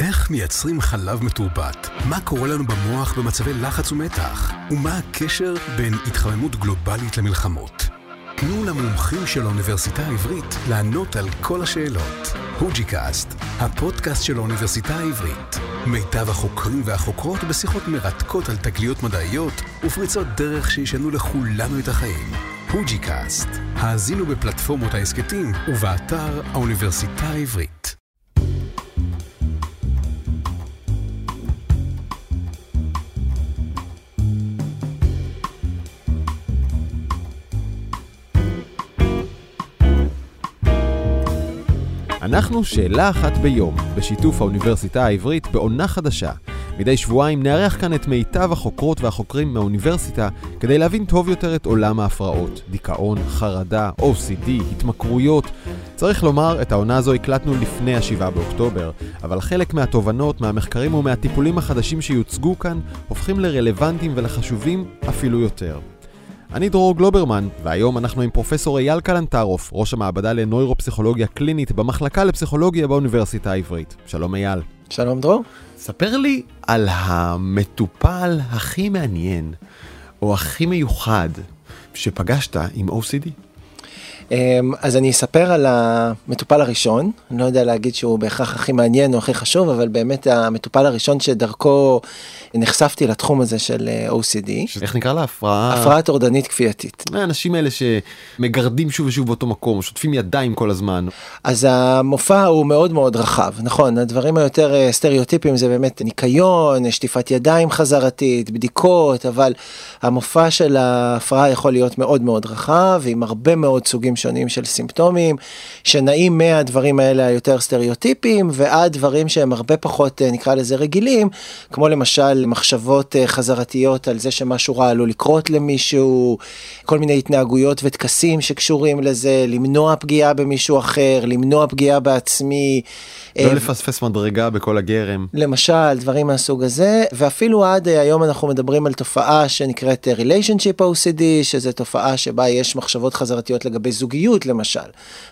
איך מייצרים חלב מתורבת? מה קורה לנו במוח במצבי לחץ ומתח? ומה הקשר בין התחממות גלובלית למלחמות? תנו למומחים של האוניברסיטה העברית לענות על כל השאלות. HUJI Cast, הפודקאסט של האוניברסיטה העברית. מיטב החוקרים והחוקרות בשיחות מרתקות על תגליות מדעיות ופריצות דרך שישנו לכולנו את החיים. HUJI Cast, האזינו בפלטפורמות ההסכתים ובאתר האוניברסיטה העברית. אנחנו שאלה אחת ביום, בשיתוף האוניברסיטה העברית בעונה חדשה. מדי שבועיים נארח כאן את מיטב החוקרות והחוקרים מהאוניברסיטה כדי להבין טוב יותר את עולם ההפרעות, דיכאון, חרדה, OCD, התמכרויות. צריך לומר, את העונה הזו הקלטנו לפני ה-7 באוקטובר, אבל חלק מהתובנות, מהמחקרים ומהטיפולים החדשים שיוצגו כאן הופכים לרלוונטיים ולחשובים אפילו יותר. אני דרור גלוברמן, והיום אנחנו עם פרופסור אייל קלנטרוף, ראש המעבדה לנוירופסיכולוגיה קלינית במחלקה לפסיכולוגיה באוניברסיטה העברית. שלום אייל. שלום דרור. ספר לי על המטופל הכי מעניין, או הכי מיוחד, שפגשת עם OCD. אמ, אז אני אספר על המטופל הראשון, אני לא יודע להגיד שהוא בהכרח הכי מעניין או הכי חשוב, אבל באמת המטופל הראשון שדרכו נחשפתי לתחום הזה של אה, OCD. איך נקרא לה? הפרעה... הפרעה טורדנית כפייתית. האנשים האלה שמגרדים שוב ושוב באותו מקום, שוטפים ידיים כל הזמן. אז המופע הוא מאוד מאוד רחב, נכון, הדברים היותר אה, סטריאוטיפיים זה באמת ניקיון, שטיפת ידיים חזרתית, בדיקות, אבל המופע של ההפרעה יכול להיות מאוד מאוד רחב, עם הרבה מאוד סוגים שונים של סימפטומים, שנעים מהדברים האלה היותר סטריאוטיפיים, ועד דברים שהם הרבה פחות, אה, נקרא לזה רגילים, כמו למשל מחשבות אה, חזרתיות על זה שמשהו רע עלול לקרות למישהו, כל מיני התנהגויות וטקסים שקשורים לזה, למנוע פגיעה במישהו אחר, למנוע פגיעה בעצמי. לא אה, לפספס מדרגה בכל הגרם. למשל, דברים מהסוג הזה, ואפילו עד היום אנחנו מדברים על תופעה שנקראת Relationship OCD, שזה תופעה שבה יש מחשבות חזרתיות לגבי זוג. זוגיות למשל.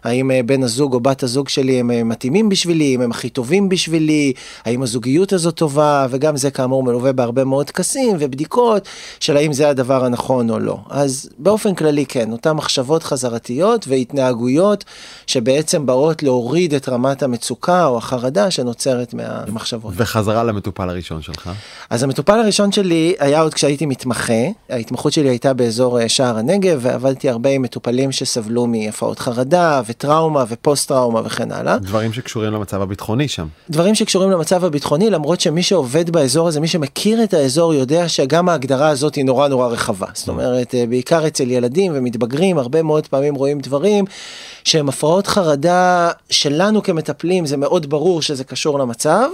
האם אה, בן הזוג או בת הזוג שלי הם אה, מתאימים בשבילי, אם הם הכי טובים בשבילי, האם הזוגיות הזאת טובה, וגם זה כאמור מלווה בהרבה מאוד טקסים ובדיקות של האם זה הדבר הנכון או לא. אז באופן כללי כן, אותן מחשבות חזרתיות והתנהגויות שבעצם באות להוריד את רמת המצוקה או החרדה שנוצרת מהמחשבות. וחזרה למטופל הראשון שלך? אז המטופל הראשון שלי היה עוד כשהייתי מתמחה, ההתמחות שלי הייתה באזור אה, שער הנגב ועבדתי הרבה עם מטופלים שסבלו מהפרעות חרדה וטראומה ופוסט טראומה וכן הלאה. דברים שקשורים למצב הביטחוני שם. דברים שקשורים למצב הביטחוני למרות שמי שעובד באזור הזה מי שמכיר את האזור יודע שגם ההגדרה הזאת היא נורא נורא רחבה זאת אומרת אה, בעיקר אצל ילדים ומתבגרים הרבה מאוד פעמים רואים דברים שהם הפרעות חרדה שלנו כמטפלים זה מאוד ברור שזה קשור למצב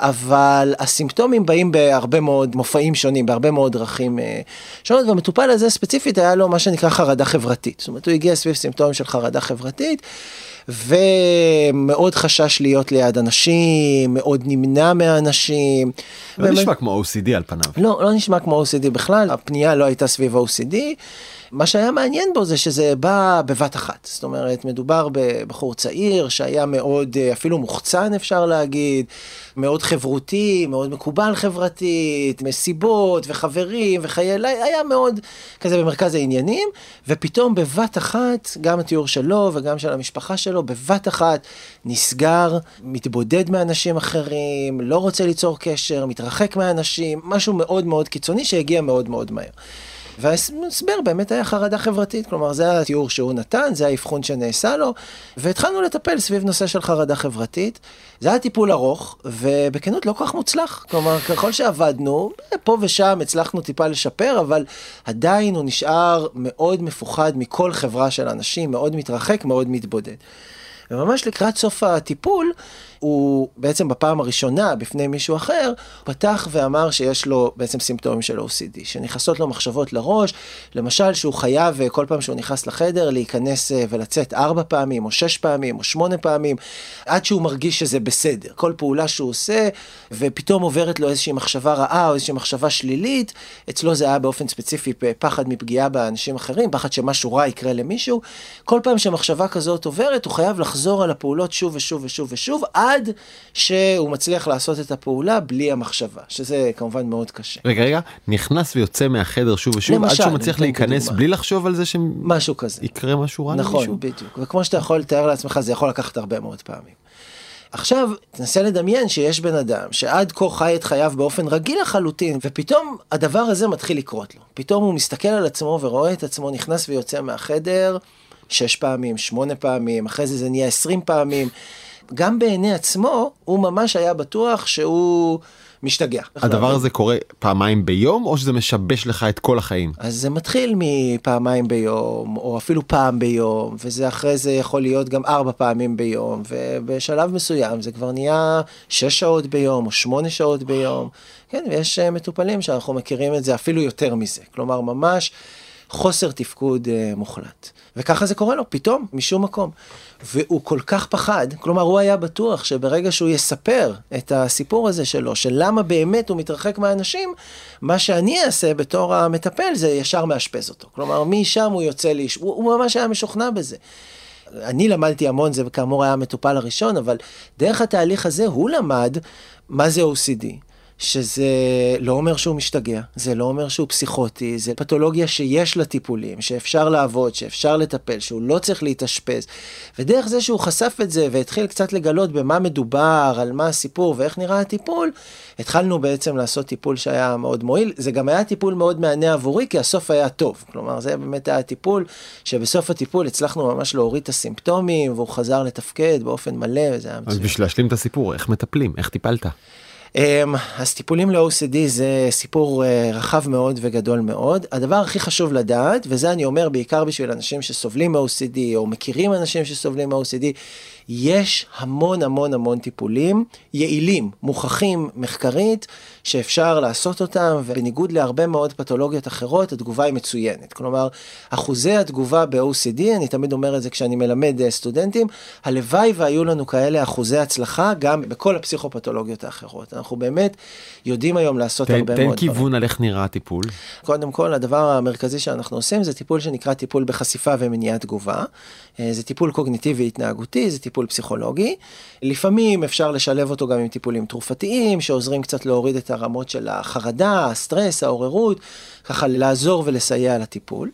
אבל הסימפטומים באים בהרבה מאוד מופעים שונים בהרבה מאוד דרכים אה, שונות והמטופל הזה ספציפית היה לו מה שנקרא חרדה חברתית זאת אומרת הוא הגיע סביב סימפטומים של חרדה חברתית. ומאוד חשש להיות ליד אנשים, מאוד נמנע מהאנשים. לא באמת... נשמע כמו OCD על פניו. לא, לא נשמע כמו OCD בכלל, הפנייה לא הייתה סביב OCD. מה שהיה מעניין בו זה שזה בא בבת אחת, זאת אומרת מדובר בבחור צעיר שהיה מאוד אפילו מוחצן אפשר להגיד, מאוד חברותי, מאוד מקובל חברתית, מסיבות וחברים וחיי לילה, היה מאוד כזה במרכז העניינים, ופתאום בבת אחת, גם התיאור שלו וגם של המשפחה שלו, בבת אחת נסגר, מתבודד מאנשים אחרים, לא רוצה ליצור קשר, מתרחק מאנשים, משהו מאוד מאוד קיצוני שהגיע מאוד מאוד מהר. וההסבר באמת היה חרדה חברתית, כלומר זה התיאור שהוא נתן, זה האבחון שנעשה לו, והתחלנו לטפל סביב נושא של חרדה חברתית. זה היה טיפול ארוך, ובכנות לא כל כך מוצלח, כלומר ככל שעבדנו, פה ושם הצלחנו טיפה לשפר, אבל עדיין הוא נשאר מאוד מפוחד מכל חברה של אנשים, מאוד מתרחק, מאוד מתבודד. וממש לקראת סוף הטיפול, הוא בעצם בפעם הראשונה בפני מישהו אחר, פתח ואמר שיש לו בעצם סימפטומים של OCD, שנכנסות לו מחשבות לראש, למשל שהוא חייב כל פעם שהוא נכנס לחדר להיכנס אה, ולצאת ארבע פעמים, או שש פעמים, או שמונה פעמים, עד שהוא מרגיש שזה בסדר. כל פעולה שהוא עושה, ופתאום עוברת לו איזושהי מחשבה רעה או איזושהי מחשבה שלילית, אצלו זה היה באופן ספציפי פחד מפגיעה באנשים אחרים, פחד שמשהו רע יקרה למישהו. כל פעם שמחשבה כזאת עוברת, הוא חייב לחזור על הפעולות שוב ושוב ושוב ושוב, עד שהוא מצליח לעשות את הפעולה בלי המחשבה, שזה כמובן מאוד קשה. רגע, רגע, נכנס ויוצא מהחדר שוב ושוב, למשל, עד שהוא מצליח להיכנס כדוגמה. בלי לחשוב על זה משהו. שיקרה משהו רע למישהו? נכון, בדיוק. וכמו שאתה יכול לתאר לעצמך, זה יכול לקחת הרבה מאוד פעמים. עכשיו, תנסה לדמיין שיש בן אדם שעד כה חי את חייו באופן רגיל לחלוטין, ופתאום הדבר הזה מתחיל לקרות לו. פתאום הוא מסתכל על עצמו ורואה את עצמו נכנס ויוצא מהחדר שש פעמים, שמונה פעמים, אחרי זה זה נהיה עשרים פעמים. גם בעיני עצמו, הוא ממש היה בטוח שהוא משתגע. הדבר הזה קורה פעמיים ביום או שזה משבש לך את כל החיים? אז זה מתחיל מפעמיים ביום, או אפילו פעם ביום, וזה אחרי זה יכול להיות גם ארבע פעמים ביום, ובשלב מסוים זה כבר נהיה שש שעות ביום, או שמונה שעות ביום. כן, ויש אה, מטופלים שאנחנו מכירים את זה אפילו יותר מזה. כלומר, ממש חוסר תפקוד אה, מוחלט. וככה זה קורה לו, פתאום, משום מקום. והוא כל כך פחד, כלומר, הוא היה בטוח שברגע שהוא יספר את הסיפור הזה שלו, של למה באמת הוא מתרחק מהאנשים, מה שאני אעשה בתור המטפל זה ישר מאשפז אותו. כלומר, משם הוא יוצא לאיש, הוא, הוא ממש היה משוכנע בזה. אני למדתי המון, זה כאמור היה המטופל הראשון, אבל דרך התהליך הזה הוא למד מה זה OCD. שזה לא אומר שהוא משתגע, זה לא אומר שהוא פסיכוטי, זה פתולוגיה שיש לה טיפולים, שאפשר לעבוד, שאפשר לטפל, שהוא לא צריך להתאשפז. ודרך זה שהוא חשף את זה והתחיל קצת לגלות במה מדובר, על מה הסיפור ואיך נראה הטיפול, התחלנו בעצם לעשות טיפול שהיה מאוד מועיל. זה גם היה טיפול מאוד מהנה עבורי, כי הסוף היה טוב. כלומר, זה באמת היה טיפול שבסוף הטיפול הצלחנו ממש להוריד את הסימפטומים, והוא חזר לתפקד באופן מלא, וזה היה אז מצוין. בשביל להשלים את הסיפור, איך מטפלים? איך טיפלת? אמ, אז טיפולים ל-OCD זה סיפור אה, רחב מאוד וגדול מאוד. הדבר הכי חשוב לדעת, וזה אני אומר בעיקר בשביל אנשים שסובלים מ-OCD או מכירים אנשים שסובלים מ-OCD, יש המון המון המון טיפולים יעילים, מוכחים מחקרית, שאפשר לעשות אותם, ובניגוד להרבה מאוד פתולוגיות אחרות, התגובה היא מצוינת. כלומר, אחוזי התגובה ב-OCD, אני תמיד אומר את זה כשאני מלמד אה, סטודנטים, הלוואי והיו לנו כאלה אחוזי הצלחה גם בכל הפסיכופתולוגיות האחרות. אנחנו באמת יודעים היום לעשות תן, הרבה תן מאוד דברים. כיוון על איך נראה הטיפול. קודם כל, הדבר המרכזי שאנחנו עושים זה טיפול שנקרא טיפול בחשיפה ומניעת תגובה. אה, זה טיפול קוגניטיבי התנהגותי, זה טיפול פסיכולוגי. לפעמים אפשר לשלב אותו גם עם טיפולים תרופתיים, שעוזרים קצת להוריד את הרמות של החרדה, הסטרס, העוררות, ככה לעזור ולסייע לטיפול.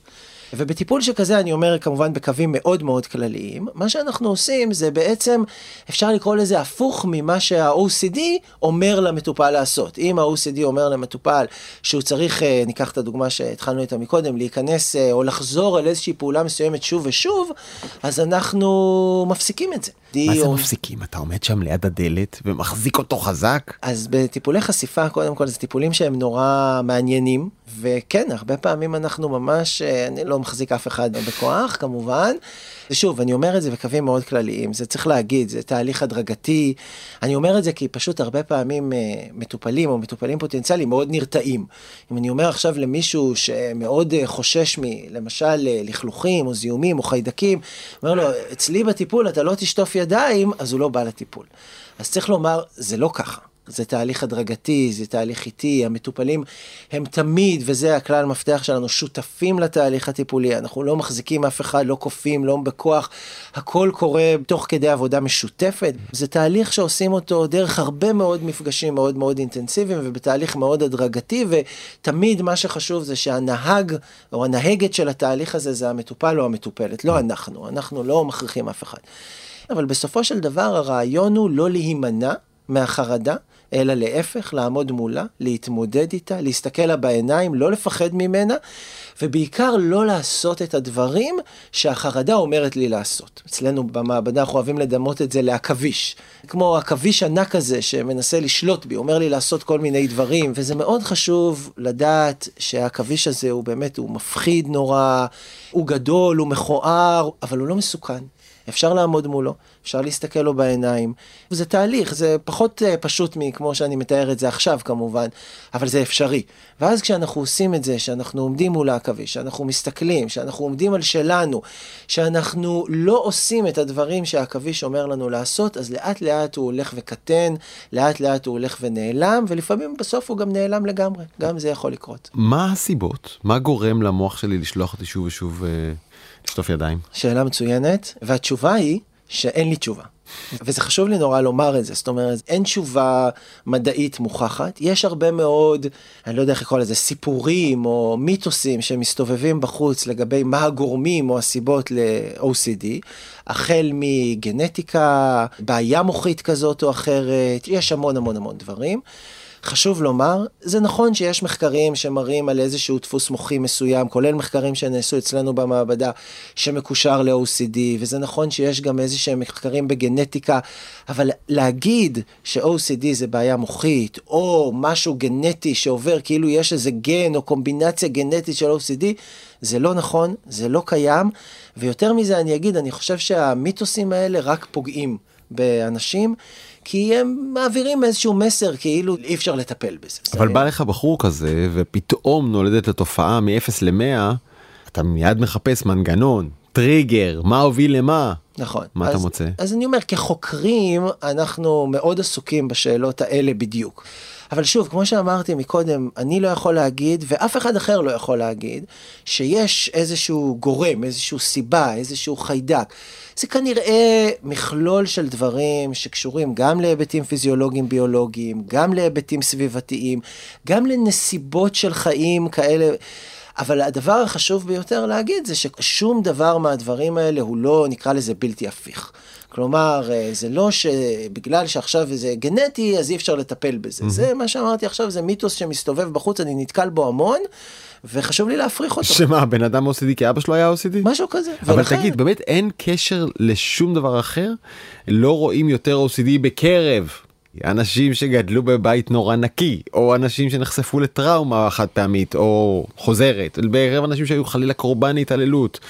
ובטיפול שכזה אני אומר כמובן בקווים מאוד מאוד כלליים, מה שאנחנו עושים זה בעצם, אפשר לקרוא לזה הפוך ממה שה-OCD אומר למטופל לעשות. אם ה-OCD אומר למטופל שהוא צריך, אה, ניקח את הדוגמה שהתחלנו איתה מקודם, להיכנס אה, או לחזור על איזושהי פעולה מסוימת שוב ושוב, אז אנחנו מפסיקים את זה. מה זה או- מפסיקים? אתה עומד שם ליד הדלת ומחזיק אותו חזק? אז בטיפולי חשיפה, קודם כל, זה טיפולים שהם נורא מעניינים, וכן, הרבה פעמים אנחנו ממש, אה, אני לא מחזיק אף אחד בכוח, כמובן. ושוב, אני אומר את זה בקווים מאוד כלליים, זה צריך להגיד, זה תהליך הדרגתי. אני אומר את זה כי פשוט הרבה פעמים אה, מטופלים או מטופלים פוטנציאליים מאוד נרתעים. אם אני אומר עכשיו למישהו שמאוד אה, חושש מלמשל אה, לכלוכים או זיהומים או חיידקים, אומר לו, אצלי בטיפול אתה לא תשטוף ידיים, אז הוא לא בא לטיפול. אז צריך לומר, זה לא ככה. זה תהליך הדרגתי, זה תהליך איטי, המטופלים הם תמיד, וזה הכלל מפתח שלנו, שותפים לתהליך הטיפולי, אנחנו לא מחזיקים אף אחד, לא כופים, לא בכוח, הכל קורה תוך כדי עבודה משותפת. זה תהליך שעושים אותו דרך הרבה מאוד מפגשים מאוד מאוד אינטנסיביים ובתהליך מאוד הדרגתי, ותמיד מה שחשוב זה שהנהג או הנהגת של התהליך הזה זה המטופל או המטופלת, לא אנחנו, אנחנו לא מכריחים אף אחד. אבל בסופו של דבר הרעיון הוא לא להימנע מהחרדה, אלא להפך, לעמוד מולה, להתמודד איתה, להסתכל לה בעיניים, לא לפחד ממנה, ובעיקר לא לעשות את הדברים שהחרדה אומרת לי לעשות. אצלנו במעבדה אנחנו אוהבים לדמות את זה לעכביש. כמו עכביש ענק הזה שמנסה לשלוט בי, אומר לי לעשות כל מיני דברים, וזה מאוד חשוב לדעת שהעכביש הזה הוא באמת, הוא מפחיד נורא, הוא גדול, הוא מכוער, אבל הוא לא מסוכן. אפשר לעמוד מולו, אפשר להסתכל לו בעיניים. זה תהליך, זה פחות uh, פשוט מכמו שאני מתאר את זה עכשיו כמובן, אבל זה אפשרי. ואז כשאנחנו עושים את זה, שאנחנו עומדים מול העכביש, שאנחנו מסתכלים, שאנחנו עומדים על שלנו, שאנחנו לא עושים את הדברים שהעכביש אומר לנו לעשות, אז לאט לאט הוא הולך וקטן, לאט לאט הוא הולך ונעלם, ולפעמים בסוף הוא גם נעלם לגמרי, גם זה יכול לקרות. מה הסיבות? מה גורם למוח שלי לשלוח אותי שוב ושוב אה, לשטוף ידיים? שאלה מצוינת, והתשובה היא שאין לי תשובה. וזה חשוב לי נורא לומר את זה, זאת אומרת, אין תשובה מדעית מוכחת, יש הרבה מאוד, אני לא יודע איך לקרוא לזה, סיפורים או מיתוסים שמסתובבים בחוץ לגבי מה הגורמים או הסיבות ל-OCD, החל מגנטיקה, בעיה מוחית כזאת או אחרת, יש המון המון המון דברים. חשוב לומר, זה נכון שיש מחקרים שמראים על איזשהו דפוס מוחי מסוים, כולל מחקרים שנעשו אצלנו במעבדה, שמקושר ל-OCD, וזה נכון שיש גם איזה שהם מחקרים בגנטיקה, אבל להגיד ש-OCD זה בעיה מוחית, או משהו גנטי שעובר כאילו יש איזה גן או קומבינציה גנטית של OCD, זה לא נכון, זה לא קיים, ויותר מזה אני אגיד, אני חושב שהמיתוסים האלה רק פוגעים באנשים. כי הם מעבירים איזשהו מסר כאילו אי אפשר לטפל בזה. אבל בא לך בחור כזה ופתאום נולדת התופעה מ-0 ל-100, אתה מיד מחפש מנגנון, טריגר, מה הוביל למה. נכון. מה אז, אתה מוצא? אז אני אומר, כחוקרים, אנחנו מאוד עסוקים בשאלות האלה בדיוק. אבל שוב, כמו שאמרתי מקודם, אני לא יכול להגיד, ואף אחד אחר לא יכול להגיד, שיש איזשהו גורם, איזשהו סיבה, איזשהו חיידק. זה כנראה מכלול של דברים שקשורים גם להיבטים פיזיולוגיים ביולוגיים, גם להיבטים סביבתיים, גם לנסיבות של חיים כאלה. אבל הדבר החשוב ביותר להגיד זה ששום דבר מהדברים האלה הוא לא, נקרא לזה, בלתי הפיך. כלומר, אה, זה לא שבגלל שעכשיו זה גנטי, אז אי אפשר לטפל בזה. Mm-hmm. זה מה שאמרתי עכשיו, זה מיתוס שמסתובב בחוץ, אני נתקל בו המון. וחשוב לי להפריך אותו. שמה, בן אדם OCD כי אבא שלו היה OCD? משהו כזה. אבל ולכן... תגיד, באמת אין קשר לשום דבר אחר? לא רואים יותר OCD בקרב אנשים שגדלו בבית נורא נקי, או אנשים שנחשפו לטראומה חד פעמית, או חוזרת, בערב אנשים שהיו חלילה קורבן התעללות,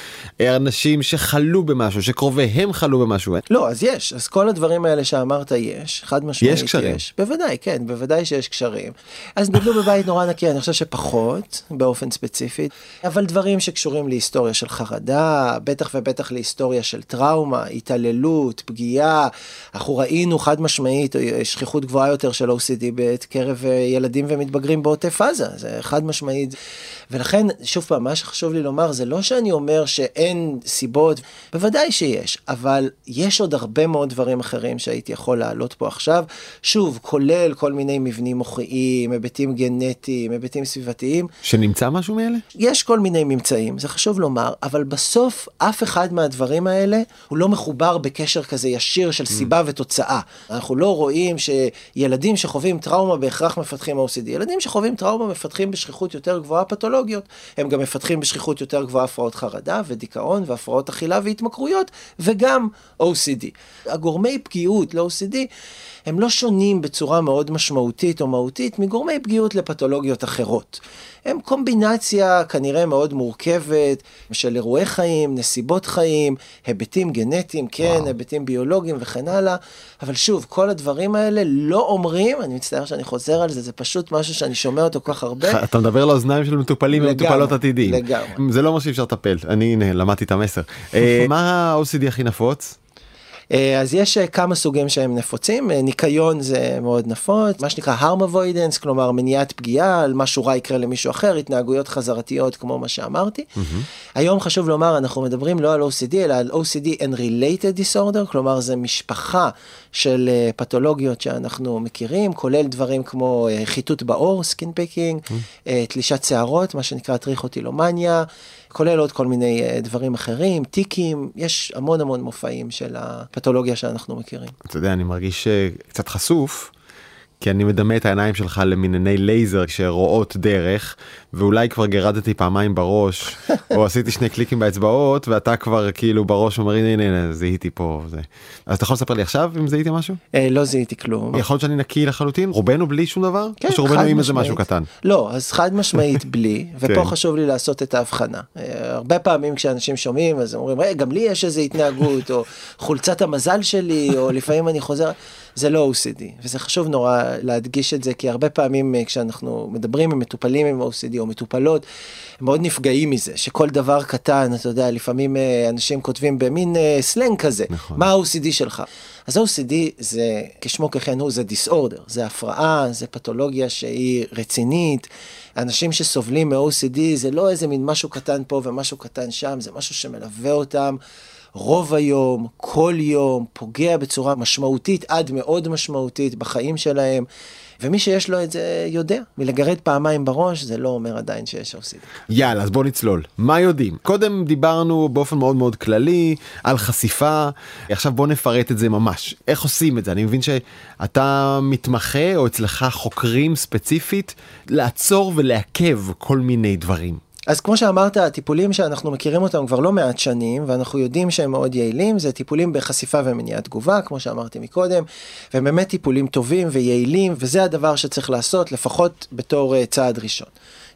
אנשים שחלו במשהו, שקרוביהם חלו במשהו. לא, אז יש, אז כל הדברים האלה שאמרת יש, חד משמעית יש. קשרים. יש. בוודאי, כן, בוודאי שיש קשרים. אז גדלו בבית נורא נקי, אני חושב שפחות, באופן ספציפי, אבל דברים שקשורים להיסטוריה של חרדה, בטח ובטח להיסטוריה של טראומה, התעללות, פגיעה, אנחנו ראינו חד משמעית, שכיחות גבוהה יותר של OCD בקרב אה, ילדים ומתבגרים בעוטף עזה, זה חד משמעית. ולכן, שוב פעם, מה שחשוב לי לומר זה לא שאני אומר שאין סיבות, בוודאי שיש, אבל יש עוד הרבה מאוד דברים אחרים שהייתי יכול להעלות פה עכשיו, שוב, כולל כל מיני מבנים מוחיים, היבטים גנטיים, היבטים סביבתיים. שנמצא משהו מאלה? יש כל מיני ממצאים, זה חשוב לומר, אבל בסוף אף אחד מהדברים האלה הוא לא מחובר בקשר כזה ישיר של סיבה mm. ותוצאה. אנחנו לא רואים שילדים שחווים טראומה בהכרח מפתחים OCD. ילדים שחווים טראומה מפתחים בשכיחות יותר גבוהה פתולוגיות. הם גם מפתחים בשכיחות יותר גבוהה הפרעות חרדה ודיכאון והפרעות אכילה והתמכרויות וגם OCD. הגורמי פגיעות ל-OCD הם לא שונים בצורה מאוד משמעותית או מהותית מגורמי פגיעות לפתולוגיות אחרות. הם קומבינציה כנראה מאוד מורכבת של אירועי חיים, נסיבות חיים, היבטים גנטיים, כן, וואו. היבטים ביולוגיים וכן הלאה, אבל שוב, כל הדברים האלה לא אומרים, אני מצטער שאני חוזר על זה, זה פשוט משהו שאני שומע אותו כל כך הרבה. אתה מדבר לאוזניים של מטופלים ומטופלות עתידיים. לגמרי. זה לא מה שאי אפשר לטפל, אני הנה למדתי את המסר. אה, מה ה-OCD הכי נפוץ? אה, אז יש אה, כמה סוגים שהם נפוצים, אה, ניקיון זה מאוד נפוץ, מה שנקרא harm avoidance, כלומר מניעת פגיעה, על משהו רע יקרה למישהו אחר, התנהגויות חזרתיות כמו מה שאמרתי. Mm-hmm. היום חשוב לומר, אנחנו מדברים לא על OCD, אלא על OCD and related disorder, כלומר זה משפחה של פתולוגיות שאנחנו מכירים, כולל דברים כמו חיטוט בעור, skin picking, mm-hmm. תלישת שערות, מה שנקרא טריכוטילומניה. כולל עוד כל מיני אה, דברים אחרים, טיקים, יש המון המון מופעים של הפתולוגיה שאנחנו מכירים. אתה יודע, אני מרגיש אה, קצת חשוף. כי אני מדמה את העיניים שלך למינני לייזר שרואות דרך ואולי כבר גרדתי פעמיים בראש או עשיתי שני קליקים באצבעות ואתה כבר כאילו בראש אומר הנה הנה זיהיתי פה זה. אז אתה יכול לספר לי עכשיו אם זיהיתי משהו? אה, לא זיהיתי כלום. יכול להיות שאני נקי לחלוטין רובנו בלי שום דבר? כן, חד משמעית. איזה משהו קטן? לא אז חד משמעית בלי ופה כן. חשוב לי לעשות את ההבחנה. אה, הרבה פעמים כשאנשים שומעים אז אומרים גם לי יש איזה התנהגות או חולצת המזל שלי או לפעמים אני חוזר. זה לא OCD, וזה חשוב נורא להדגיש את זה, כי הרבה פעמים אה, כשאנחנו מדברים עם מטופלים עם OCD או מטופלות, הם מאוד נפגעים מזה, שכל דבר קטן, אתה יודע, לפעמים אה, אנשים כותבים במין אה, סלנג כזה, נכון. מה ה-OCD שלך? אז OCD זה, כשמו כן הוא, זה דיסאורדר, זה הפרעה, זה פתולוגיה שהיא רצינית. אנשים שסובלים מ-OCD זה לא איזה מין משהו קטן פה ומשהו קטן שם, זה משהו שמלווה אותם. רוב היום, כל יום, פוגע בצורה משמעותית עד מאוד משמעותית בחיים שלהם. ומי שיש לו את זה יודע, מלגרד פעמיים בראש זה לא אומר עדיין שיש OCD. יאללה, אז בוא נצלול. מה יודעים? קודם דיברנו באופן מאוד מאוד כללי על חשיפה, עכשיו בוא נפרט את זה ממש. איך עושים את זה? אני מבין שאתה מתמחה או אצלך חוקרים ספציפית לעצור ולעכב כל מיני דברים. אז כמו שאמרת, הטיפולים שאנחנו מכירים אותם כבר לא מעט שנים, ואנחנו יודעים שהם מאוד יעילים, זה טיפולים בחשיפה ומניעת תגובה, כמו שאמרתי מקודם, והם באמת טיפולים טובים ויעילים, וזה הדבר שצריך לעשות, לפחות בתור uh, צעד ראשון.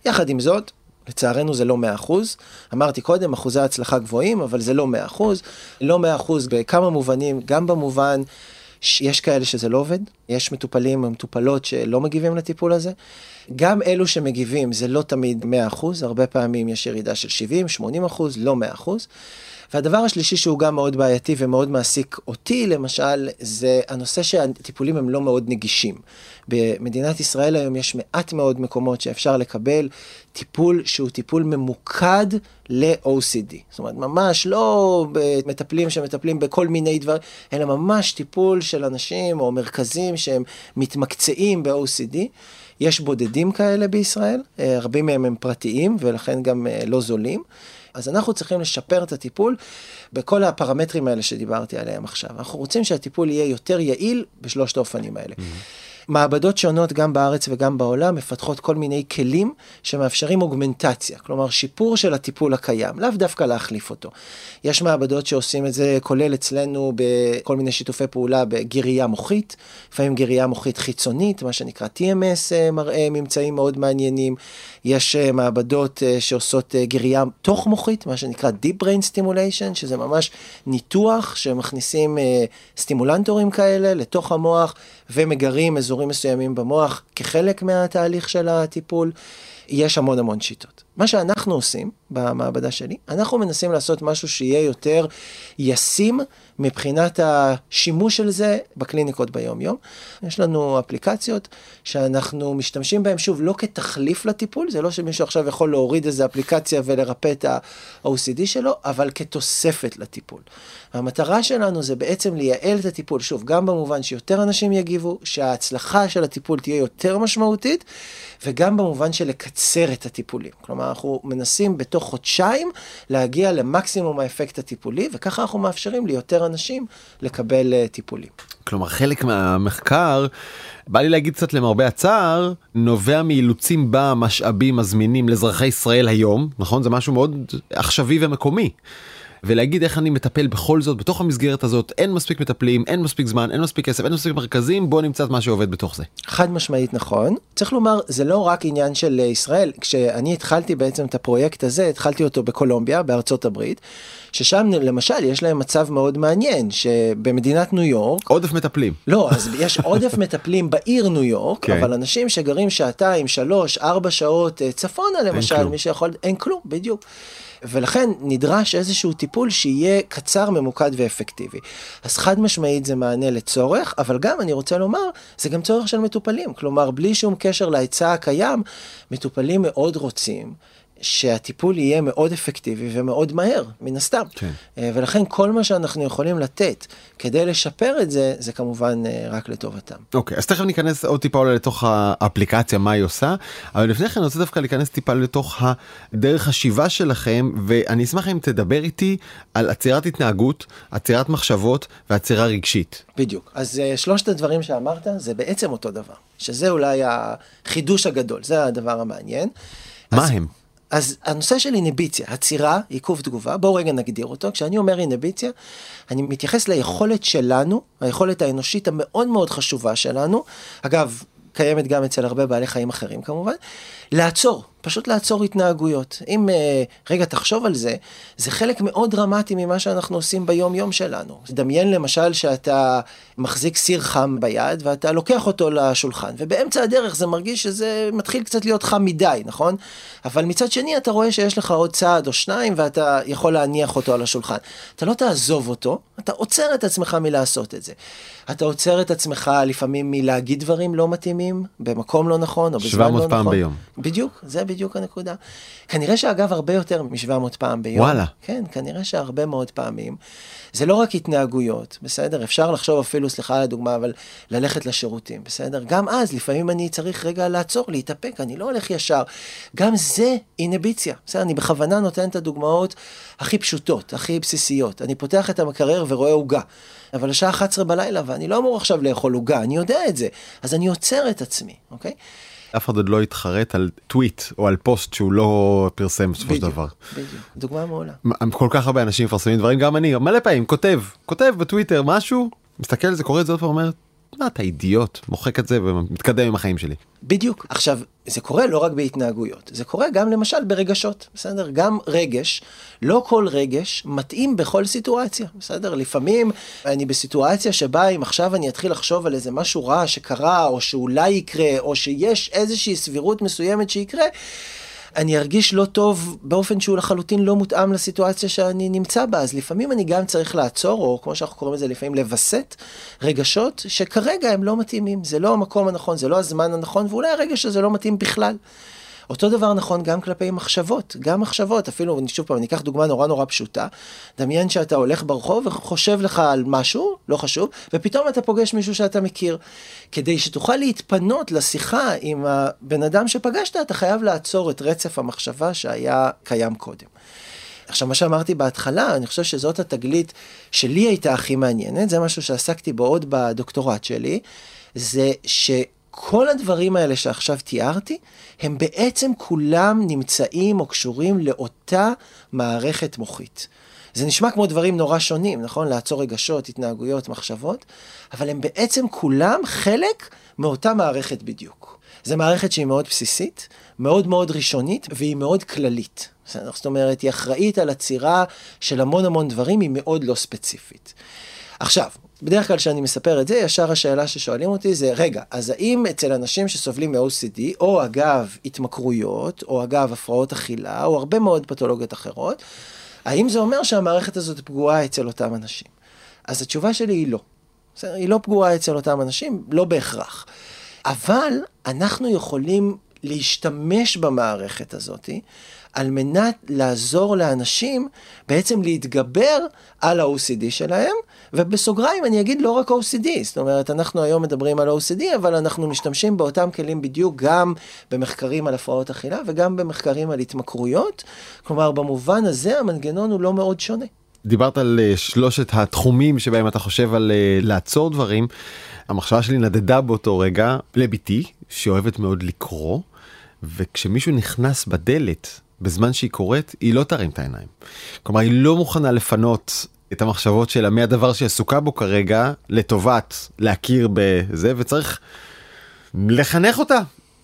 יחד עם זאת, לצערנו זה לא 100%, אמרתי קודם, אחוזי הצלחה גבוהים, אבל זה לא 100%, לא 100% בכמה מובנים, גם במובן... יש כאלה שזה לא עובד, יש מטופלים או מטופלות שלא מגיבים לטיפול הזה. גם אלו שמגיבים זה לא תמיד 100%, הרבה פעמים יש ירידה של 70, 80 לא 100%. והדבר השלישי שהוא גם מאוד בעייתי ומאוד מעסיק אותי למשל, זה הנושא שהטיפולים הם לא מאוד נגישים. במדינת ישראל היום יש מעט מאוד מקומות שאפשר לקבל טיפול שהוא טיפול ממוקד ל-OCD. זאת אומרת, ממש לא מטפלים שמטפלים בכל מיני דברים, אלא ממש טיפול של אנשים או מרכזים שהם מתמקצעים ב-OCD. יש בודדים כאלה בישראל, אה, רבים מהם הם פרטיים ולכן גם אה, לא זולים. אז אנחנו צריכים לשפר את הטיפול בכל הפרמטרים האלה שדיברתי עליהם עכשיו. אנחנו רוצים שהטיפול יהיה יותר יעיל בשלושת האופנים האלה. Mm-hmm. מעבדות שונות גם בארץ וגם בעולם מפתחות כל מיני כלים שמאפשרים אוגמנטציה, כלומר שיפור של הטיפול הקיים, לאו דווקא להחליף אותו. יש מעבדות שעושים את זה, כולל אצלנו בכל מיני שיתופי פעולה בגירייה מוחית, לפעמים גירייה מוחית חיצונית, מה שנקרא TMS אה, מראה ממצאים מאוד מעניינים. יש אה, מעבדות אה, שעושות גירייה תוך מוחית, מה שנקרא Deep Brain Stimulation, שזה ממש ניתוח שמכניסים סטימולנטורים כאלה לתוך המוח ומגרים אזורים. מסוימים במוח כחלק מהתהליך של הטיפול. יש המון המון שיטות. מה שאנחנו עושים במעבדה שלי, אנחנו מנסים לעשות משהו שיהיה יותר ישים מבחינת השימוש של זה בקליניקות ביום-יום. יש לנו אפליקציות שאנחנו משתמשים בהן, שוב, לא כתחליף לטיפול, זה לא שמישהו עכשיו יכול להוריד איזה אפליקציה ולרפא את ה-OCD שלו, אבל כתוספת לטיפול. המטרה שלנו זה בעצם לייעל את הטיפול, שוב, גם במובן שיותר אנשים יגיבו, שההצלחה של הטיפול תהיה יותר משמעותית, וגם במובן של לקצר את הטיפולים. כלומר, אנחנו מנסים בתוך חודשיים להגיע למקסימום האפקט הטיפולי, וככה אנחנו מאפשרים ליותר אנשים לקבל uh, טיפולים. כלומר, חלק מהמחקר, בא לי להגיד קצת למרבה הצער, נובע מאילוצים במשאבים הזמינים לאזרחי ישראל היום, נכון? זה משהו מאוד עכשווי ומקומי. ולהגיד איך אני מטפל בכל זאת בתוך המסגרת הזאת אין מספיק מטפלים אין מספיק זמן אין מספיק כסף אין מספיק מרכזים בוא נמצא את מה שעובד בתוך זה. חד משמעית נכון צריך לומר זה לא רק עניין של ישראל כשאני התחלתי בעצם את הפרויקט הזה התחלתי אותו בקולומביה בארצות הברית ששם למשל יש להם מצב מאוד מעניין שבמדינת ניו יורק עודף מטפלים לא אז יש עודף מטפלים בעיר ניו יורק. כן. אבל אנשים שגרים שעתיים שלוש ארבע שעות אה, צפונה למשל מי שיכול אין כלום בדיוק. ולכן נדרש איזשהו טיפול שיהיה קצר, ממוקד ואפקטיבי. אז חד משמעית זה מענה לצורך, אבל גם אני רוצה לומר, זה גם צורך של מטופלים. כלומר, בלי שום קשר להיצע הקיים, מטופלים מאוד רוצים. שהטיפול יהיה מאוד אפקטיבי ומאוד מהר, מן הסתם. כן. אה, ולכן כל מה שאנחנו יכולים לתת כדי לשפר את זה, זה כמובן אה, רק לטובתם. אוקיי, אז תכף ניכנס עוד טיפה אולי לתוך האפליקציה, מה היא עושה, אבל לפני כן אני רוצה דווקא להיכנס טיפה לתוך הדרך השיבה שלכם, ואני אשמח אם תדבר איתי על עצירת התנהגות, עצירת מחשבות ועצירה רגשית. בדיוק. אז אה, שלושת הדברים שאמרת זה בעצם אותו דבר, שזה אולי החידוש הגדול, זה הדבר המעניין. מה אז... הם? אז הנושא של אינביציה, עצירה, עיכוב תגובה, בואו רגע נגדיר אותו. כשאני אומר אינביציה, אני מתייחס ליכולת שלנו, היכולת האנושית המאוד מאוד חשובה שלנו. אגב, קיימת גם אצל הרבה בעלי חיים אחרים כמובן, לעצור, פשוט לעצור התנהגויות. אם uh, רגע תחשוב על זה, זה חלק מאוד דרמטי ממה שאנחנו עושים ביום יום שלנו. דמיין למשל שאתה מחזיק סיר חם ביד ואתה לוקח אותו לשולחן, ובאמצע הדרך זה מרגיש שזה מתחיל קצת להיות חם מדי, נכון? אבל מצד שני אתה רואה שיש לך עוד צעד או שניים ואתה יכול להניח אותו על השולחן. אתה לא תעזוב אותו, אתה עוצר את עצמך מלעשות את זה. אתה עוצר את עצמך לפעמים מלהגיד דברים לא מתאימים, במקום לא נכון או בזמן לא נכון. 700 פעם ביום. בדיוק, זה בדיוק הנקודה. כנראה שאגב הרבה יותר מ-700 פעם ביום. וואלה. כן, כנראה שהרבה מאוד פעמים. זה לא רק התנהגויות, בסדר? אפשר לחשוב אפילו, סליחה על הדוגמה, אבל ללכת לשירותים, בסדר? גם אז, לפעמים אני צריך רגע לעצור, להתאפק, אני לא הולך ישר. גם זה אינביציה, בסדר? אני בכוונה נותן את הדוגמאות הכי פשוטות, הכי בסיסיות. אני פותח את המקרר ורואה עוגה. אבל השעה 11 בלילה ואני לא אמור עכשיו לאכול עוגה, אני יודע את זה. אז אני עוצר את עצמי, אוקיי? אף אחד עוד לא יתחרט על טוויט או על פוסט שהוא לא פרסם בסופו של דבר. בדיוק, דוגמה מעולה. כל כך הרבה אנשים מפרסמים דברים, גם אני מלא פעמים כותב, כותב בטוויטר משהו, מסתכל על זה, קורא את זה עוד פעם, אומר, מה אתה אידיוט, מוחק את זה ומתקדם עם החיים שלי. בדיוק. עכשיו, זה קורה לא רק בהתנהגויות, זה קורה גם למשל ברגשות, בסדר? גם רגש, לא כל רגש מתאים בכל סיטואציה, בסדר? לפעמים אני בסיטואציה שבה אם עכשיו אני אתחיל לחשוב על איזה משהו רע שקרה, או שאולי יקרה, או שיש איזושהי סבירות מסוימת שיקרה, אני ארגיש לא טוב באופן שהוא לחלוטין לא מותאם לסיטואציה שאני נמצא בה. אז לפעמים אני גם צריך לעצור, או כמו שאנחנו קוראים לזה לפעמים לווסת רגשות שכרגע הם לא מתאימים. זה לא המקום הנכון, זה לא הזמן הנכון, ואולי הרגש הזה לא מתאים בכלל. אותו דבר נכון גם כלפי מחשבות, גם מחשבות, אפילו, שוב פעם, אני אקח דוגמה נורא נורא פשוטה, דמיין שאתה הולך ברחוב וחושב לך על משהו, לא חשוב, ופתאום אתה פוגש מישהו שאתה מכיר. כדי שתוכל להתפנות לשיחה עם הבן אדם שפגשת, אתה חייב לעצור את רצף המחשבה שהיה קיים קודם. עכשיו, מה שאמרתי בהתחלה, אני חושב שזאת התגלית שלי הייתה הכי מעניינת, זה משהו שעסקתי בו עוד בדוקטורט שלי, זה ש... כל הדברים האלה שעכשיו תיארתי, הם בעצם כולם נמצאים או קשורים לאותה מערכת מוחית. זה נשמע כמו דברים נורא שונים, נכון? לעצור רגשות, התנהגויות, מחשבות, אבל הם בעצם כולם חלק מאותה מערכת בדיוק. זו מערכת שהיא מאוד בסיסית, מאוד מאוד ראשונית, והיא מאוד כללית. זאת אומרת, היא אחראית על עצירה של המון המון דברים, היא מאוד לא ספציפית. עכשיו, בדרך כלל כשאני מספר את זה, ישר השאלה ששואלים אותי זה, רגע, אז האם אצל אנשים שסובלים מ-OCD, או אגב התמכרויות, או אגב הפרעות אכילה, או הרבה מאוד פתולוגיות אחרות, האם זה אומר שהמערכת הזאת פגועה אצל אותם אנשים? אז התשובה שלי היא לא. היא לא פגועה אצל אותם אנשים, לא בהכרח. אבל אנחנו יכולים להשתמש במערכת הזאת על מנת לעזור לאנשים בעצם להתגבר על ה-OCD שלהם, ובסוגריים אני אגיד לא רק OCD, זאת אומרת, אנחנו היום מדברים על OCD, אבל אנחנו משתמשים באותם כלים בדיוק גם במחקרים על הפרעות אכילה וגם במחקרים על התמכרויות, כלומר, במובן הזה המנגנון הוא לא מאוד שונה. דיברת על uh, שלושת התחומים שבהם אתה חושב על uh, לעצור דברים. המחשבה שלי נדדה באותו רגע לביתי שאוהבת מאוד לקרוא וכשמישהו נכנס בדלת בזמן שהיא קוראת היא לא תרים את העיניים. כלומר היא לא מוכנה לפנות את המחשבות שלה מהדבר שהיא עסוקה בו כרגע לטובת להכיר בזה וצריך לחנך אותה.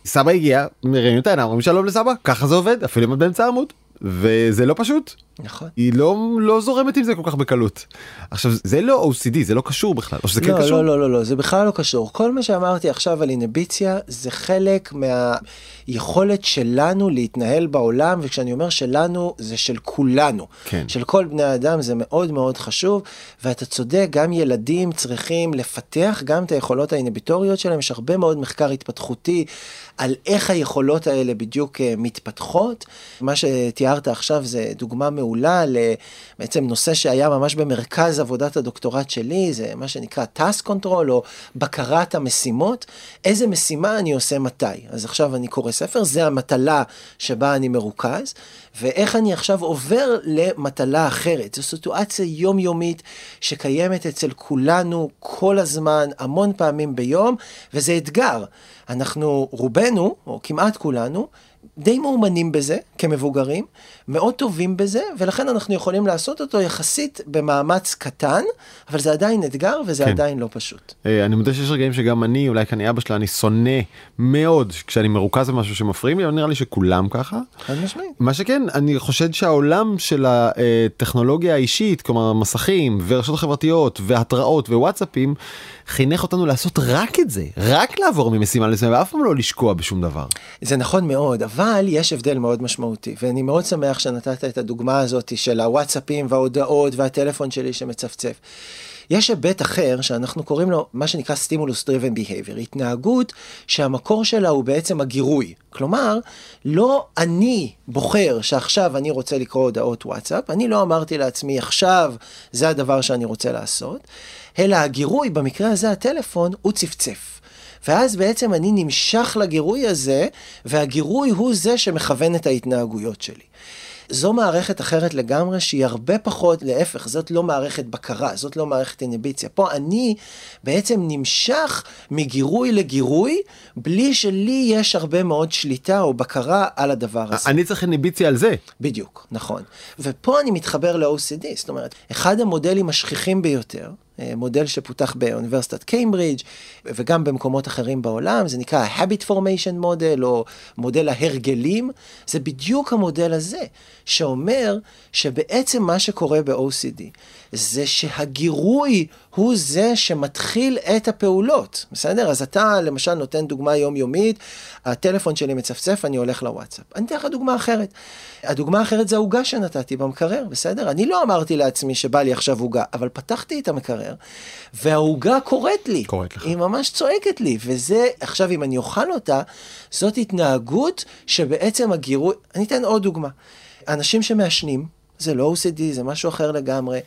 סבא הגיע, מרימים את העיניים, אומרים שלום לסבא, ככה זה עובד, אפילו אם את באמצע העמוד. וזה לא פשוט. נכון. היא לא, לא זורמת עם זה כל כך בקלות. עכשיו זה לא OCD זה לא קשור בכלל או שזה כן לא, כן קשור? לא לא לא לא זה בכלל לא קשור כל מה שאמרתי עכשיו על אינביציה זה חלק מהיכולת שלנו להתנהל בעולם וכשאני אומר שלנו זה של כולנו. כן. של כל בני האדם זה מאוד מאוד חשוב ואתה צודק גם ילדים צריכים לפתח גם את היכולות האינביטוריות שלהם יש הרבה מאוד מחקר התפתחותי על איך היכולות האלה בדיוק אה, מתפתחות. מה שתיארת עכשיו זה דוגמה מעולה לבעצם נושא שהיה ממש במרכז עבודת הדוקטורט שלי, זה מה שנקרא task control או בקרת המשימות, איזה משימה אני עושה מתי. אז עכשיו אני קורא ספר, זה המטלה שבה אני מרוכז, ואיך אני עכשיו עובר למטלה אחרת. זו סיטואציה יומיומית שקיימת אצל כולנו כל הזמן, המון פעמים ביום, וזה אתגר. אנחנו רובנו, או כמעט כולנו, די מאומנים בזה כמבוגרים, מאוד טובים בזה, ולכן אנחנו יכולים לעשות אותו יחסית במאמץ קטן, אבל זה עדיין אתגר וזה כן. עדיין לא פשוט. אה, אני מודה שיש רגעים שגם אני, אולי כאן אבא שלה, אני שונא מאוד כשאני מרוכז במשהו שמפריעים לי, אבל נראה לי שכולם ככה. חד משמעית. מה שכן, אני חושב שהעולם של הטכנולוגיה האישית, כלומר מסכים ורשתות חברתיות והתראות ווואטסאפים, חינך אותנו לעשות רק את זה, רק לעבור ממשימה למשימה ואף פעם לא לשקוע בשום דבר. זה נכון מאוד, אבל יש הבדל מאוד משמעותי, ואני מאוד שמח שנתת את הדוגמה הזאת של הוואטסאפים וההודעות והטלפון שלי שמצפצף. יש היבט אחר שאנחנו קוראים לו מה שנקרא stimulus driven behavior, התנהגות שהמקור שלה הוא בעצם הגירוי. כלומר, לא אני בוחר שעכשיו אני רוצה לקרוא הודעות וואטסאפ, אני לא אמרתי לעצמי עכשיו זה הדבר שאני רוצה לעשות, אלא הגירוי, במקרה הזה הטלפון, הוא צפצף. ואז בעצם אני נמשך לגירוי הזה, והגירוי הוא זה שמכוון את ההתנהגויות שלי. זו מערכת אחרת לגמרי שהיא הרבה פחות, להפך, זאת לא מערכת בקרה, זאת לא מערכת אינביציה. פה אני בעצם נמשך מגירוי לגירוי, בלי שלי יש הרבה מאוד שליטה או בקרה על הדבר הזה. אני צריך אינביציה על זה. בדיוק, נכון. ופה אני מתחבר ל-OCD, זאת אומרת, אחד המודלים השכיחים ביותר, מודל שפותח באוניברסיטת קיימברידג' וגם במקומות אחרים בעולם, זה נקרא habit formation model או מודל ההרגלים, זה בדיוק המודל הזה, שאומר שבעצם מה שקורה ב-OCD זה שהגירוי הוא זה שמתחיל את הפעולות, בסדר? אז אתה למשל נותן דוגמה יומיומית, הטלפון שלי מצפצף, אני הולך לוואטסאפ. אני אתן לך דוגמה אחרת. הדוגמה האחרת זה העוגה שנתתי במקרר, בסדר? אני לא אמרתי לעצמי שבא לי עכשיו עוגה, אבל פתחתי את המקרר, והעוגה קוראת לי. קוראת לך. היא ממש צועקת לי, וזה, עכשיו אם אני אוכל אותה, זאת התנהגות שבעצם הגירוי, אני אתן עוד דוגמה. אנשים שמעשנים, זה לא OCD, זה משהו אחר לגמרי.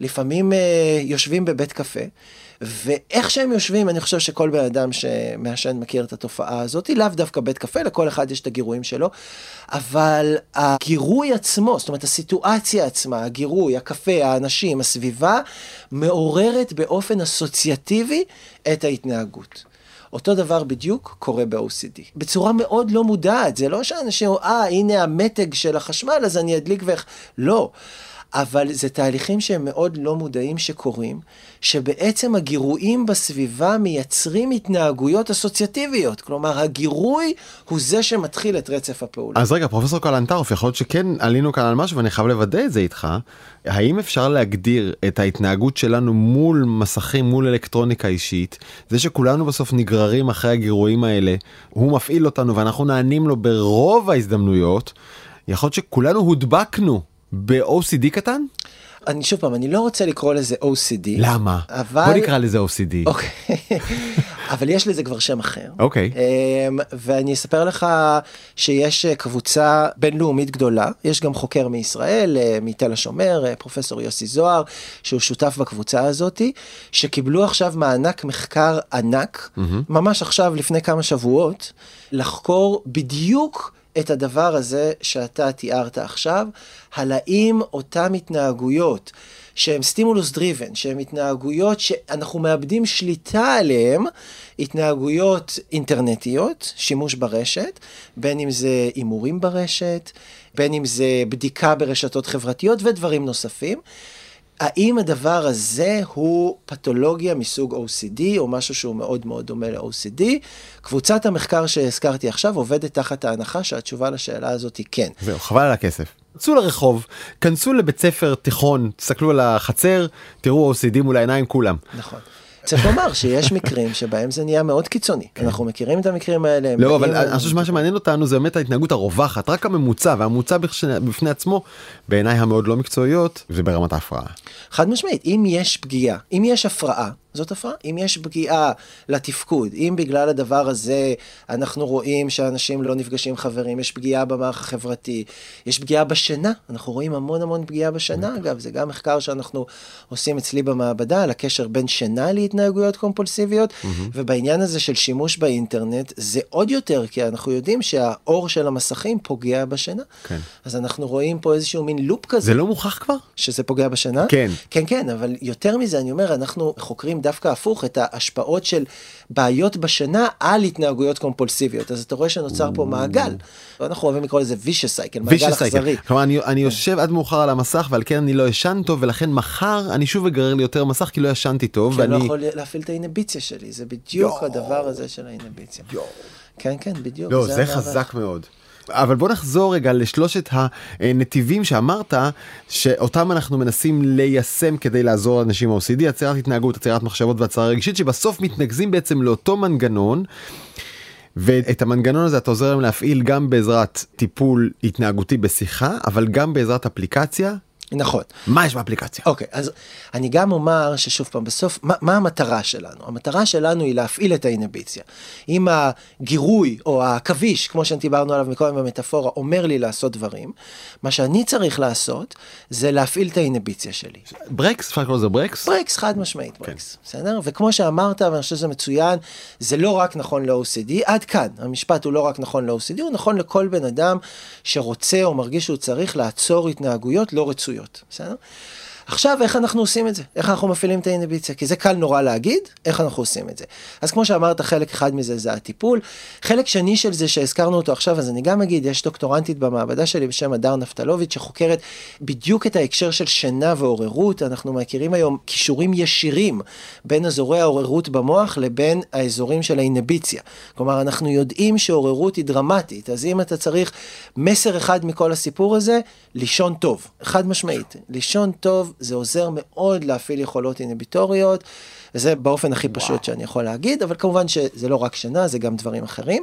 לפעמים אה, יושבים בבית קפה, ואיך שהם יושבים, אני חושב שכל בן אדם שמעשן מכיר את התופעה הזאת, לאו דווקא בית קפה, לכל אחד יש את הגירויים שלו, אבל הגירוי עצמו, זאת אומרת הסיטואציה עצמה, הגירוי, הקפה, האנשים, הסביבה, מעוררת באופן אסוציאטיבי את ההתנהגות. אותו דבר בדיוק קורה ב-OCD. בצורה מאוד לא מודעת, זה לא שאנשים, אה, הנה המתג של החשמל, אז אני אדליק ואיך... לא. אבל זה תהליכים שהם מאוד לא מודעים שקורים, שבעצם הגירויים בסביבה מייצרים התנהגויות אסוציאטיביות. כלומר, הגירוי הוא זה שמתחיל את רצף הפעולה. אז רגע, פרופסור קלנטרוף, יכול להיות שכן עלינו כאן על משהו ואני חייב לוודא את זה איתך. האם אפשר להגדיר את ההתנהגות שלנו מול מסכים, מול אלקטרוניקה אישית, זה שכולנו בסוף נגררים אחרי הגירויים האלה, הוא מפעיל אותנו ואנחנו נענים לו ברוב ההזדמנויות, יכול להיות שכולנו הודבקנו ב-OCD קטן? אני שוב פעם, אני לא רוצה לקרוא לזה OCD. למה? אבל... בוא נקרא לזה OCD. אוקיי, אבל יש לזה כבר שם אחר. אוקיי. אמ, ואני אספר לך שיש קבוצה בינלאומית גדולה, יש גם חוקר מישראל, אה, מתל השומר, אה, פרופסור יוסי זוהר, שהוא שותף בקבוצה הזאתי, שקיבלו עכשיו מענק מחקר ענק, ממש עכשיו לפני כמה שבועות, לחקור בדיוק את הדבר הזה שאתה תיארת עכשיו, על האם אותם התנהגויות שהן סטימולוס דריבן, שהן התנהגויות שאנחנו מאבדים שליטה עליהן, התנהגויות אינטרנטיות, שימוש ברשת, בין אם זה הימורים ברשת, בין אם זה בדיקה ברשתות חברתיות ודברים נוספים. האם הדבר הזה הוא פתולוגיה מסוג OCD או משהו שהוא מאוד מאוד דומה ל-OCD? קבוצת המחקר שהזכרתי עכשיו עובדת תחת ההנחה שהתשובה לשאלה הזאת היא כן. זהו, חבל על הכסף. צאו לרחוב, כנסו לבית ספר תיכון, תסתכלו על החצר, תראו OCD מול העיניים כולם. נכון. צריך לומר שיש מקרים שבהם זה נהיה מאוד קיצוני. אנחנו מכירים את המקרים האלה. לא, אבל אני חושב שמה שמעניין אותנו זה באמת ההתנהגות הרווחת, רק הממוצע, והממוצע בפני עצמו, בעיניי המאוד לא מקצועיות, זה ברמת ההפרעה. חד משמעית, אם יש פגיעה, אם יש הפרעה, זאת הפרעה. אם יש פגיעה לתפקוד, אם בגלל הדבר הזה אנחנו רואים שאנשים לא נפגשים עם חברים, יש פגיעה במערך החברתי, יש פגיעה בשינה, אנחנו רואים המון המון פגיעה בשינה, אגב, זה גם מחקר שאנחנו עושים אצלי במעבדה על הקשר בין שינה להתנהגויות קומפולסיביות, ובעניין הזה של שימוש באינטרנט, זה עוד יותר, כי אנחנו יודעים שהאור של המסכים פוגע בשינה. כן. אז אנחנו רואים פה איזשהו מין לופ כזה. זה לא מוכח כבר? שזה פוגע בשינה? כן. כן, כן, אבל יותר מזה, אני אומר, אנחנו חוקרים דווקא הפוך את ההשפעות של בעיות בשינה על התנהגויות קומפולסיביות. אז אתה רואה שנוצר פה מעגל. אנחנו אוהבים לקרוא לזה vicious cycle, מעגל. אכזרי. כלומר אני, אני יושב עד מאוחר על המסך ועל כן אני לא ישן טוב ולכן מחר אני שוב אגרר לי יותר מסך כי לא ישנתי טוב כי לא ואני יכול להפעיל את האינביציה שלי, זה בדיוק הדבר הזה של האינביציה. כן, כן, בדיוק. לא זה המערך. חזק מאוד. אבל בוא נחזור רגע לשלושת הנתיבים שאמרת שאותם אנחנו מנסים ליישם כדי לעזור לאנשים עם OCD עצירת התנהגות עצירת מחשבות והצהרה רגשית שבסוף מתנקזים בעצם לאותו מנגנון. ואת המנגנון הזה אתה עוזר להם להפעיל גם בעזרת טיפול התנהגותי בשיחה אבל גם בעזרת אפליקציה נכון. מה יש באפליקציה? אוקיי, אז אני גם אומר ששוב פעם, בסוף, מה, מה המטרה שלנו? המטרה שלנו היא להפעיל את האינביציה. אם הגירוי או העכביש, כמו שדיברנו עליו מקודם במטאפורה, אומר לי לעשות דברים, מה שאני צריך לעשות זה להפעיל את האינביציה שלי. ברקס? אפשר לקרוא לזה ברקס? ברקס, חד משמעית ברקס, בסדר? וכמו שאמרת, ואני חושב שזה מצוין, זה לא רק נכון ל-OCD, עד כאן, המשפט הוא לא רק נכון ל-OCD, הוא נכון לכל בן אדם שרוצה או מרגיש שהוא צריך לעצור התנהגויות לא רצויות, בסדר? עכשיו, איך אנחנו עושים את זה? איך אנחנו מפעילים את האינביציה? כי זה קל נורא להגיד, איך אנחנו עושים את זה? אז כמו שאמרת, חלק אחד מזה זה הטיפול. חלק שני של זה שהזכרנו אותו עכשיו, אז אני גם אגיד, יש דוקטורנטית במעבדה שלי בשם הדר נפתלוביץ', שחוקרת בדיוק את ההקשר של שינה ועוררות. אנחנו מכירים היום כישורים ישירים בין אזורי העוררות במוח לבין האזורים של האינביציה. כלומר, אנחנו יודעים שעוררות היא דרמטית, אז אם אתה צריך מסר אחד מכל הסיפור הזה, לישון טוב. חד משמעית. לישון טוב זה עוזר מאוד להפעיל יכולות אינביטוריות, וזה באופן הכי וואו. פשוט שאני יכול להגיד, אבל כמובן שזה לא רק שינה, זה גם דברים אחרים.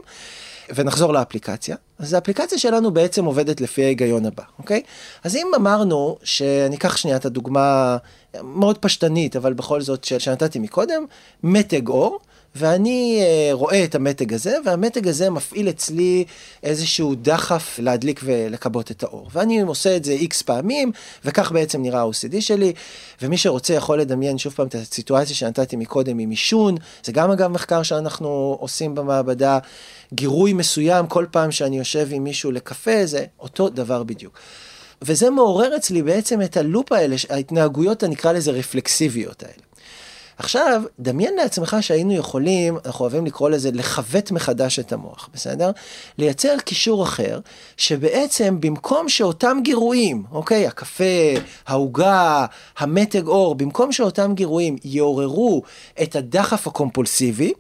ונחזור לאפליקציה, אז האפליקציה שלנו בעצם עובדת לפי ההיגיון הבא, אוקיי? אז אם אמרנו, שאני אקח שנייה את הדוגמה מאוד פשטנית, אבל בכל זאת שנתתי מקודם, מתג אור. ואני uh, רואה את המתג הזה, והמתג הזה מפעיל אצלי איזשהו דחף להדליק ולכבות את האור. ואני עושה את זה איקס פעמים, וכך בעצם נראה ה-OCD שלי, ומי שרוצה יכול לדמיין שוב פעם את הסיטואציה שנתתי מקודם עם עישון, זה גם אגב מחקר שאנחנו עושים במעבדה, גירוי מסוים כל פעם שאני יושב עם מישהו לקפה, זה אותו דבר בדיוק. וזה מעורר אצלי בעצם את הלופ האלה, ההתנהגויות הנקרא לזה רפלקסיביות האלה. עכשיו, דמיין לעצמך שהיינו יכולים, אנחנו אוהבים לקרוא לזה לכבט מחדש את המוח, בסדר? לייצר קישור אחר, שבעצם במקום שאותם גירויים, אוקיי, הקפה, העוגה, המתג אור, במקום שאותם גירויים יעוררו את הדחף הקומפולסיבי,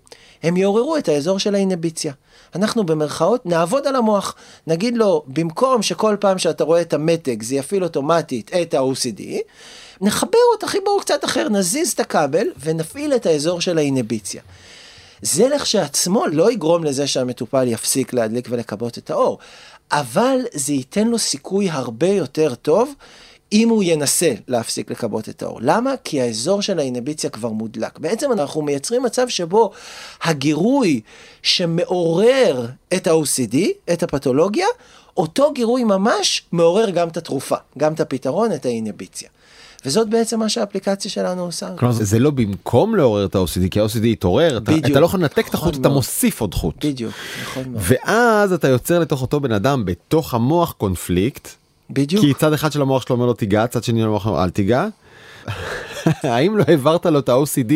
הם יעוררו את האזור של האינביציה. אנחנו במרכאות נעבוד על המוח. נגיד לו, במקום שכל פעם שאתה רואה את המתג זה יפעיל אוטומטית את ה-OCD, נחבר אותה חיבור קצת אחר, נזיז את הכבל ונפעיל את האזור של האינביציה. זה לכשעצמו לא יגרום לזה שהמטופל יפסיק להדליק ולכבות את האור, אבל זה ייתן לו סיכוי הרבה יותר טוב אם הוא ינסה להפסיק לכבות את האור. למה? כי האזור של האינביציה כבר מודלק. בעצם אנחנו מייצרים מצב שבו הגירוי שמעורר את ה-OCD, את הפתולוגיה, אותו גירוי ממש מעורר גם את התרופה, גם את הפתרון, את האינביציה. וזאת בעצם מה שהאפליקציה שלנו עושה. כלומר זה לא במקום לעורר את ה-OCD כי ה-OCD יתעורר אתה, אתה לא יכול לנתק את החוט אתה מוסיף עוד חוט. בדיוק, נכון מאוד. ואז אתה יוצר לתוך אותו בן אדם בתוך המוח קונפליקט. בדיוק. כי צד אחד של המוח שלו אומר לו תיגע צד שני למוח אל תיגע. האם לא העברת לו את ה-OCD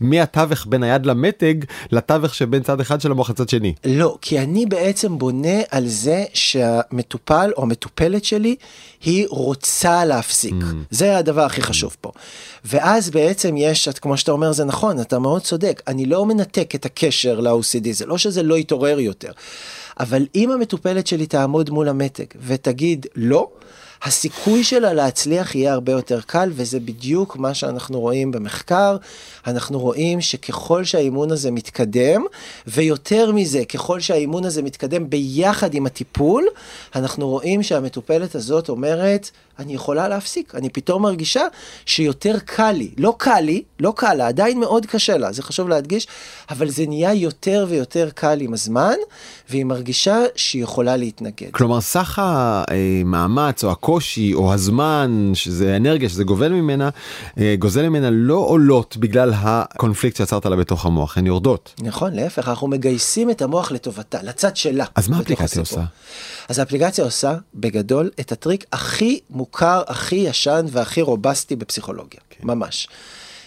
מהתווך בין היד למתג לתווך שבין צד אחד של המוח לצד שני? לא, כי אני בעצם בונה על זה שהמטופל או המטופלת שלי היא רוצה להפסיק. Mm. זה הדבר הכי חשוב פה. ואז בעצם יש, כמו שאתה אומר זה נכון, אתה מאוד צודק, אני לא מנתק את הקשר ל-OCD, זה לא שזה לא יתעורר יותר. אבל אם המטופלת שלי תעמוד מול המתג ותגיד לא, הסיכוי שלה להצליח יהיה הרבה יותר קל, וזה בדיוק מה שאנחנו רואים במחקר. אנחנו רואים שככל שהאימון הזה מתקדם, ויותר מזה, ככל שהאימון הזה מתקדם ביחד עם הטיפול, אנחנו רואים שהמטופלת הזאת אומרת, אני יכולה להפסיק, אני פתאום מרגישה שיותר קל לי, לא קל לי, לא קל לה, עדיין מאוד קשה לה, זה חשוב להדגיש, אבל זה נהיה יותר ויותר קל עם הזמן, והיא מרגישה שהיא יכולה להתנגד. כלומר, סך המאמץ או הקושי או הזמן, שזה אנרגיה, שזה גובל ממנה, אה, גוזל ממנה לא עולות בגלל הקונפליקט שיצרת לה בתוך המוח, הן יורדות. נכון, להפך, אנחנו מגייסים את המוח לטובתה, לצד שלה. אז מה האפליקציה עושה? אז האפליקציה עושה, בגדול, את הטריק הכי מוכר, הכי ישן והכי רובסטי בפסיכולוגיה, כן. ממש.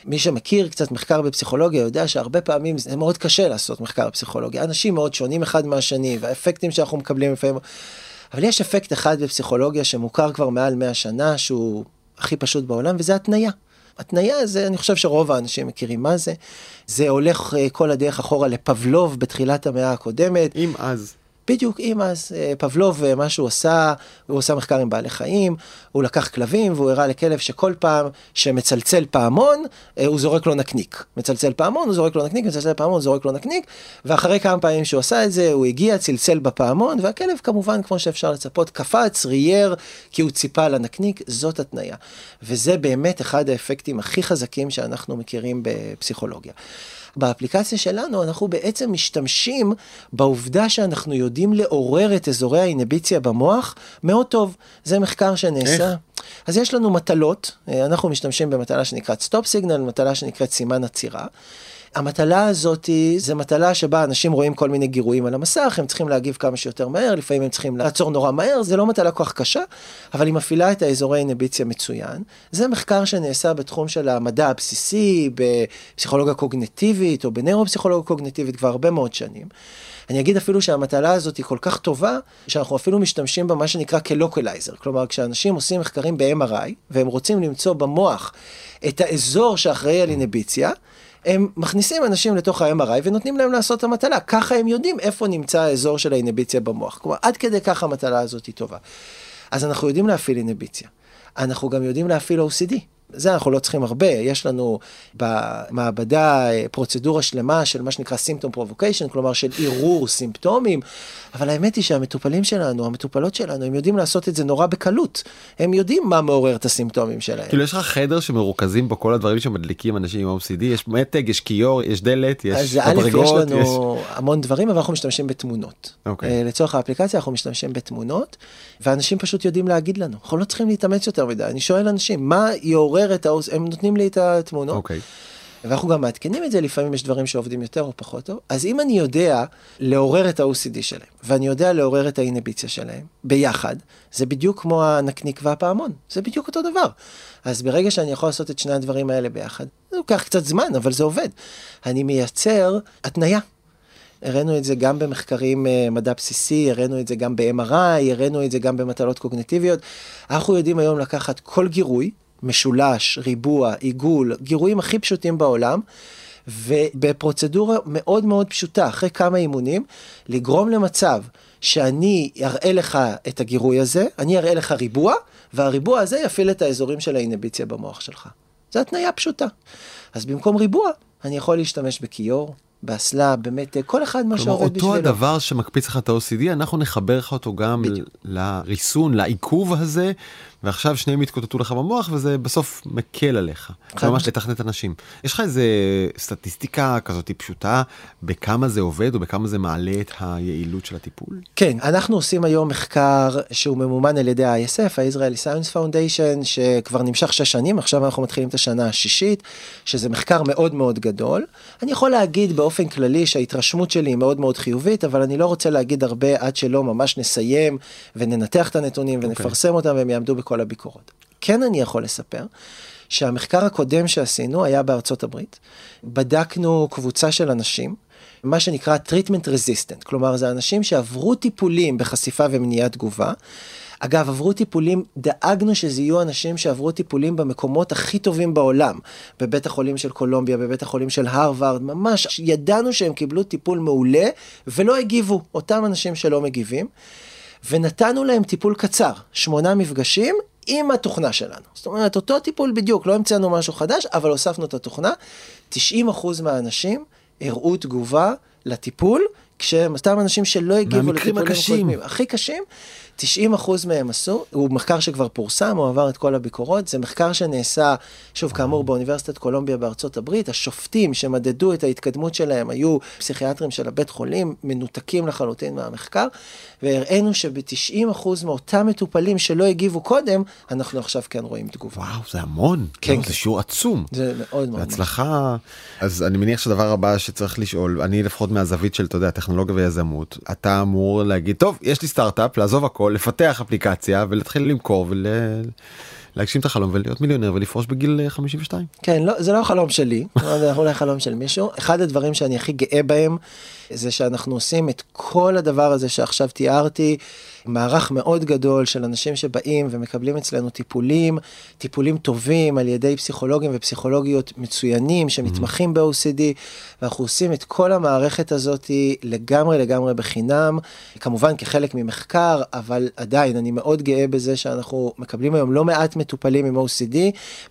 מי שמכיר קצת מחקר בפסיכולוגיה יודע שהרבה פעמים זה מאוד קשה לעשות מחקר בפסיכולוגיה. אנשים מאוד שונים אחד מהשני והאפקטים שאנחנו מקבלים לפעמים. אבל יש אפקט אחד בפסיכולוגיה שמוכר כבר מעל 100 שנה שהוא הכי פשוט בעולם וזה התניה. התניה זה, אני חושב שרוב האנשים מכירים מה זה. זה הולך uh, כל הדרך אחורה לפבלוב בתחילת המאה הקודמת. אם אז. בדיוק, אם אז אה, פבלוב, אה, מה שהוא עשה, הוא עשה מחקר עם בעלי חיים, הוא לקח כלבים והוא הראה לכלב שכל פעם שמצלצל פעמון, אה, הוא זורק לו נקניק. מצלצל פעמון, הוא זורק לו נקניק, מצלצל פעמון, הוא זורק לו נקניק, ואחרי כמה פעמים שהוא עשה את זה, הוא הגיע, צלצל בפעמון, והכלב כמובן, כמו שאפשר לצפות, קפץ, רייר, כי הוא ציפה לנקניק, זאת התניה. וזה באמת אחד האפקטים הכי חזקים שאנחנו מכירים בפסיכולוגיה. באפליקציה שלנו אנחנו בעצם משתמשים בעובדה שאנחנו יודעים לעורר את אזורי האינהיביציה במוח מאוד טוב. זה מחקר שנעשה. איך? אז יש לנו מטלות, אה, אנחנו משתמשים במטלה שנקראת stop signal, מטלה שנקראת סימן עצירה. המטלה הזאת זה מטלה שבה אנשים רואים כל מיני גירויים על המסך, הם צריכים להגיב כמה שיותר מהר, לפעמים הם צריכים לעצור נורא מהר, זה לא מטלה כל כך קשה, אבל היא מפעילה את האזורי אינביציה מצוין. זה מחקר שנעשה בתחום של המדע הבסיסי, בפסיכולוגיה קוגנטיבית או בנאירופסיכולוגיה קוגנטיבית כבר הרבה מאוד שנים. אני אגיד אפילו שהמטלה הזאת היא כל כך טובה, שאנחנו אפילו משתמשים בה מה שנקרא כלוקלייזר. כלומר, כשאנשים עושים מחקרים ב-MRI, והם רוצים למצוא במוח את האזור שאחראי על אינהיביציה, הם מכניסים אנשים לתוך ה-MRI ונותנים להם לעשות את המטלה, ככה הם יודעים איפה נמצא האזור של האינהיביציה במוח. כלומר, עד כדי כך המטלה הזאת היא טובה. אז אנחנו יודעים להפעיל אינהיביציה. אנחנו גם יודעים להפעיל OCD. זה אנחנו לא צריכים הרבה, יש לנו במעבדה אה, פרוצדורה שלמה של מה שנקרא symptom provocation, כלומר של עירור סימפטומים, אבל האמת היא שהמטופלים שלנו, המטופלות שלנו, הם יודעים לעשות את זה נורא בקלות. הם יודעים מה מעורר את הסימפטומים שלהם. כאילו יש לך חדר שמרוכזים בו כל הדברים שמדליקים אנשים עם OCD, יש מתג, יש כיור, יש דלת, יש מדרגות. אז א', יש לנו יש... המון דברים, אבל אנחנו משתמשים בתמונות. Okay. אוקיי. אה, לצורך האפליקציה אנחנו משתמשים בתמונות, ואנשים פשוט יודעים להגיד לנו. אנחנו לא צריכים להתאמץ יותר מדי. אני שואל אנשים, מה יעורר את ה... הם נותנים לי את התמונות. אוקיי. Okay. ואנחנו גם מעדכנים את זה, לפעמים יש דברים שעובדים יותר או פחות טוב. אז אם אני יודע לעורר את ה-OCD שלהם, ואני יודע לעורר את האינביציה שלהם, ביחד, זה בדיוק כמו הנקניק והפעמון, זה בדיוק אותו דבר. אז ברגע שאני יכול לעשות את שני הדברים האלה ביחד, זה לוקח קצת זמן, אבל זה עובד. אני מייצר התניה. הראינו את זה גם במחקרים אה, מדע בסיסי, הראינו את זה גם ב-MRI, הראינו את זה גם במטלות קוגנטיביות. אנחנו יודעים היום לקחת כל גירוי, משולש, ריבוע, עיגול, גירויים הכי פשוטים בעולם. ובפרוצדורה מאוד מאוד פשוטה, אחרי כמה אימונים, לגרום למצב שאני אראה לך את הגירוי הזה, אני אראה לך ריבוע, והריבוע הזה יפעיל את האזורים של האינביציה במוח שלך. זו התניה פשוטה. אז במקום ריבוע, אני יכול להשתמש בכיור, באסלה, באמת, כל אחד מה שעובד בשבילו. אותו הדבר שמקפיץ לך את ה-OCD, אנחנו נחבר לך אותו גם בדיוק. לריסון, לעיכוב הזה, ועכשיו שניהם יתקוטטו לך במוח וזה בסוף מקל עליך. ממש לתכנת אנשים. יש לך איזה סטטיסטיקה כזאת פשוטה בכמה זה עובד או בכמה זה מעלה את היעילות של הטיפול? כן, אנחנו עושים היום מחקר שהוא ממומן על ידי ה-ISF, ה-Israeli Science Foundation, שכבר נמשך שש שנים, עכשיו אנחנו מתחילים את השנה השישית, שזה מחקר מאוד מאוד גדול. אני יכול להגיד באופן כללי שההתרשמות שלי היא מאוד מאוד חיובית, אבל אני לא רוצה להגיד הרבה עד שלא ממש נסיים וננתח את הנתונים okay. אוקיי. ונפרסם אותם והם יעמדו בכל כל הביקורות. כן אני יכול לספר שהמחקר הקודם שעשינו היה בארצות הברית. בדקנו קבוצה של אנשים, מה שנקרא treatment resistant, כלומר זה אנשים שעברו טיפולים בחשיפה ומניעת תגובה. אגב, עברו טיפולים, דאגנו שזה יהיו אנשים שעברו טיפולים במקומות הכי טובים בעולם. בבית החולים של קולומביה, בבית החולים של הרווארד, ממש ידענו שהם קיבלו טיפול מעולה ולא הגיבו, אותם אנשים שלא מגיבים. ונתנו להם טיפול קצר, שמונה מפגשים עם התוכנה שלנו. זאת אומרת, אותו טיפול בדיוק, לא המצאנו משהו חדש, אבל הוספנו את התוכנה. 90% מהאנשים הראו תגובה לטיפול, כשהם אותם אנשים שלא הגיבו לטיפולים הקודמים, הכי קשים, 90 אחוז מהם עשו, הוא מחקר שכבר פורסם, הוא עבר את כל הביקורות, זה מחקר שנעשה, שוב כאמור, באוניברסיטת קולומביה בארצות הברית, השופטים שמדדו את ההתקדמות שלהם היו פסיכיאטרים של הבית חולים, מנותקים לחלוטין מהמחקר, והראינו שב-90 אחוז מאותם מטופלים שלא הגיבו קודם, אנחנו עכשיו כן רואים תגובה. וואו, זה המון, כן, לא. זה שיעור עצום. זה מאוד מאוד. בהצלחה. אז אני מניח שהדבר הבא שצריך לשאול, אני לפחות מהזווית של, אתה יודע, טכנולוגיה ויזמות, אתה אמור להגיד, טוב, יש לי סטארט-אפ, לעזוב הכל. לפתח אפליקציה ולהתחיל למכור ולהגשים את החלום ולהיות מיליונר ולפרוש בגיל 52. כן, לא, זה לא החלום שלי, זה אולי חלום של מישהו. אחד הדברים שאני הכי גאה בהם זה שאנחנו עושים את כל הדבר הזה שעכשיו תיארתי, מערך מאוד גדול של אנשים שבאים ומקבלים אצלנו טיפולים, טיפולים טובים על ידי פסיכולוגים ופסיכולוגיות מצוינים שמתמחים ב-OCD, ואנחנו עושים את כל המערכת הזאת לגמרי לגמרי בחינם, כמובן כחלק ממחקר, אבל עדיין אני מאוד גאה בזה שאנחנו מקבלים היום לא מעט מטופלים עם OCD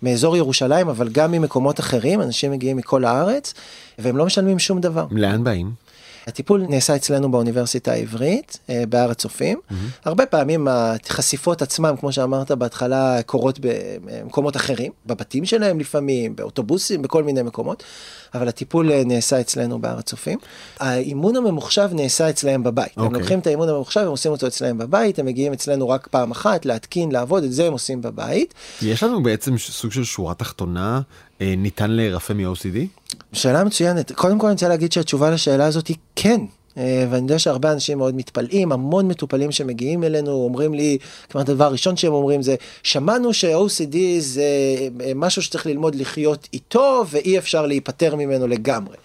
מאזור ירושלים, אבל גם ממקומות אחרים, אנשים מגיעים מכל הארץ, והם לא משלמים שום דבר. לאן באים? הטיפול נעשה אצלנו באוניברסיטה העברית, אה, בהר הצופים. Mm-hmm. הרבה פעמים החשיפות עצמם, כמו שאמרת בהתחלה, קורות במקומות אחרים, בבתים שלהם לפעמים, באוטובוסים, בכל מיני מקומות, אבל הטיפול אה, נעשה אצלנו בהר הצופים. האימון הממוחשב נעשה אצלהם בבית. Okay. הם אוקיי. לוקחים את האימון הממוחשב, הם עושים אותו אצלהם בבית, הם מגיעים אצלנו רק פעם אחת, להתקין, לעבוד, את זה הם עושים בבית. יש לנו בעצם סוג של שורה תחתונה ניתן להירפא מ-OCD? שאלה מצוינת. קודם כל אני רוצה להגיד שהתשובה לשאלה הזאת היא כן. אה, ואני יודע שהרבה אנשים מאוד מתפלאים, המון מטופלים שמגיעים אלינו אומרים לי, כמעט הדבר הראשון שהם אומרים זה, שמענו ש-OCD זה אה, משהו שצריך ללמוד לחיות איתו ואי אפשר להיפטר ממנו לגמרי.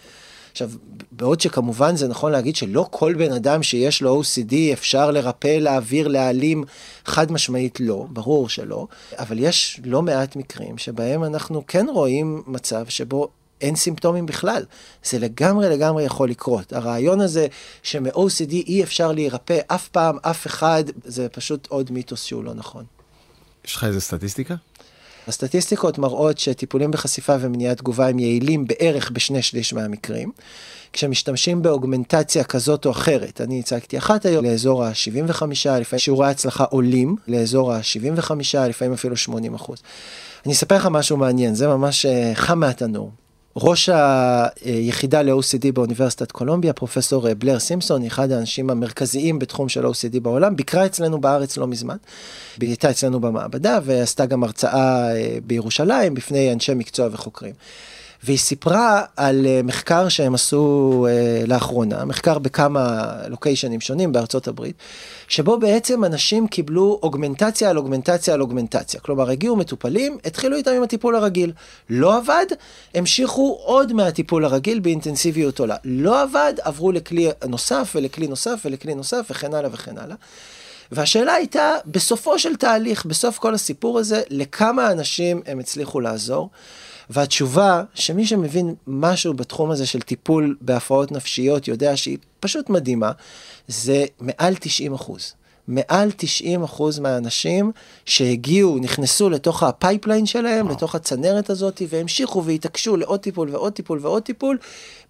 עכשיו, בעוד שכמובן זה נכון להגיד שלא כל בן אדם שיש לו OCD אפשר לרפא, להעביר, להעלים, חד משמעית לא, ברור שלא, אבל יש לא מעט מקרים שבהם אנחנו כן רואים מצב שבו אין סימפטומים בכלל. זה לגמרי לגמרי יכול לקרות. הרעיון הזה שמ-OCD אי אפשר להירפא אף פעם, אף אחד, זה פשוט עוד מיתוס שהוא לא נכון. יש לך איזה סטטיסטיקה? הסטטיסטיקות מראות שטיפולים בחשיפה ומניעת תגובה הם יעילים בערך בשני שליש מהמקרים. כשמשתמשים באוגמנטציה כזאת או אחרת, אני הצגתי אחת היום לאזור ה-75, לפעמים שיעורי ההצלחה עולים לאזור ה-75, לפעמים אפילו 80 אחוז. אני אספר לך משהו מעניין, זה ממש אה, חם מהתנור. ראש היחידה ל-OCD באוניברסיטת קולומביה, פרופסור בלר סימפסון, אחד האנשים המרכזיים בתחום של OCD בעולם, ביקרה אצלנו בארץ לא מזמן. היא הייתה אצלנו במעבדה ועשתה גם הרצאה אה, בירושלים בפני אנשי מקצוע וחוקרים. והיא סיפרה על אה, מחקר שהם עשו אה, לאחרונה, מחקר בכמה לוקיישנים שונים בארצות הברית, שבו בעצם אנשים קיבלו אוגמנטציה על אוגמנטציה על אוגמנטציה. כלומר, הגיעו מטופלים, התחילו איתם עם הטיפול הרגיל. לא עבד, המשיכו עוד מהטיפול הרגיל באינטנסיביות עולה. לא עבד, עברו לכלי נוסף ולכלי נוסף ולכלי נוסף וכן הלאה וכן הלאה. והשאלה הייתה, בסופו של תהליך, בסוף כל הסיפור הזה, לכמה אנשים הם הצליחו לעזור. והתשובה, שמי שמבין משהו בתחום הזה של טיפול בהפרעות נפשיות יודע שהיא פשוט מדהימה, זה מעל 90 אחוז. מעל 90 אחוז מהאנשים שהגיעו, נכנסו לתוך ה pipeline שלהם, לתוך הצנרת הזאת, והמשיכו והתעקשו לעוד טיפול ועוד טיפול ועוד טיפול,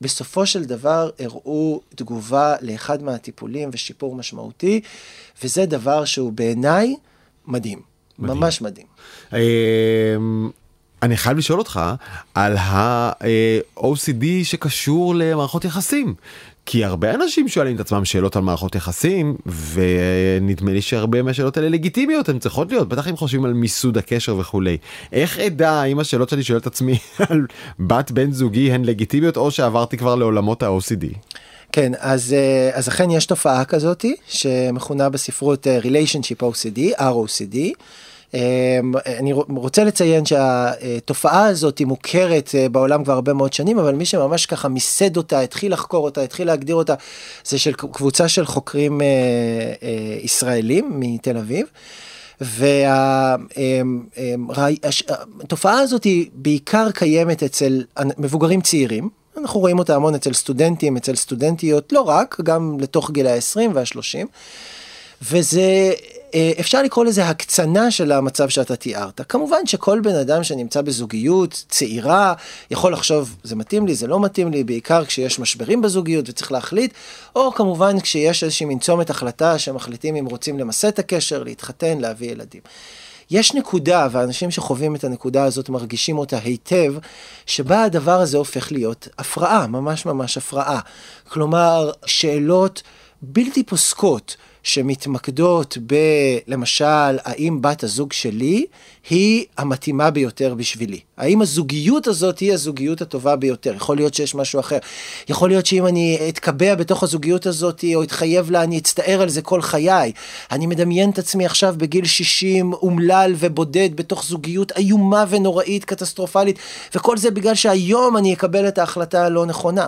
בסופו של דבר הראו תגובה לאחד מהטיפולים ושיפור משמעותי, וזה דבר שהוא בעיניי מדהים. מדהים. ממש מדהים. אני חייב לשאול אותך על ה-OCD שקשור למערכות יחסים. כי הרבה אנשים שואלים את עצמם שאלות על מערכות יחסים ונדמה לי שהרבה מהשאלות האלה לגיטימיות הן צריכות להיות בטח אם חושבים על מיסוד הקשר וכולי. איך אדע אם השאלות שאני שואל את עצמי על בת בן זוגי הן לגיטימיות או שעברתי כבר לעולמות ה-OCD. כן אז אה, אז אכן יש תופעה כזאתי שמכונה בספרות אה, Relationship OCD ROCD. אמ, אני רוצה לציין שהתופעה הזאת היא מוכרת אה, בעולם כבר הרבה מאוד שנים, אבל מי שממש ככה מיסד אותה, התחיל לחקור אותה, התחיל להגדיר אותה, זה של קבוצה של חוקרים אה, אה, ישראלים מתל אביב. והתופעה אמ, אמ, הזאת היא בעיקר קיימת אצל מבוגרים צעירים, אנחנו רואים אותה המון אצל סטודנטים, אצל סטודנטיות, לא רק, גם לתוך גיל ה-20 וה-30. וזה אפשר לקרוא לזה הקצנה של המצב שאתה תיארת. כמובן שכל בן אדם שנמצא בזוגיות צעירה יכול לחשוב זה מתאים לי, זה לא מתאים לי, בעיקר כשיש משברים בזוגיות וצריך להחליט, או כמובן כשיש איזושהי מין צומת החלטה שמחליטים אם רוצים למסד את הקשר, להתחתן, להביא ילדים. יש נקודה, ואנשים שחווים את הנקודה הזאת מרגישים אותה היטב, שבה הדבר הזה הופך להיות הפרעה, ממש ממש הפרעה. כלומר, שאלות בלתי פוסקות. שמתמקדות בלמשל, האם בת הזוג שלי היא המתאימה ביותר בשבילי? האם הזוגיות הזאת היא הזוגיות הטובה ביותר? יכול להיות שיש משהו אחר. יכול להיות שאם אני אתקבע בתוך הזוגיות הזאת או אתחייב לה, אני אצטער על זה כל חיי. אני מדמיין את עצמי עכשיו בגיל 60, אומלל ובודד בתוך זוגיות איומה ונוראית, קטסטרופלית, וכל זה בגלל שהיום אני אקבל את ההחלטה הלא נכונה.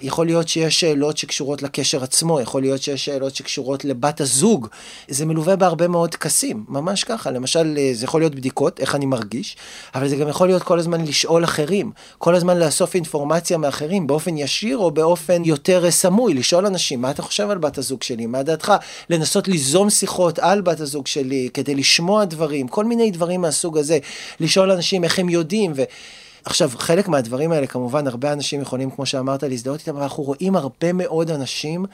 יכול להיות שיש שאלות שקשורות לקשר עצמו, יכול להיות שיש שאלות שקשורות לבת הזוג. זה מלווה בהרבה מאוד טקסים, ממש ככה. למשל, זה יכול להיות בדיקות, איך אני מרגיש, אבל זה גם יכול להיות כל הזמן לשאול אחרים, כל הזמן לאסוף אינפורמציה מאחרים, באופן ישיר או באופן יותר סמוי, לשאול אנשים, מה אתה חושב על בת הזוג שלי, מה דעתך, לנסות ליזום שיחות על בת הזוג שלי, כדי לשמוע דברים, כל מיני דברים מהסוג הזה, לשאול אנשים איך הם יודעים. ו... עכשיו, חלק מהדברים האלה, כמובן, הרבה אנשים יכולים, כמו שאמרת, להזדהות איתם, אבל אנחנו רואים הרבה מאוד אנשים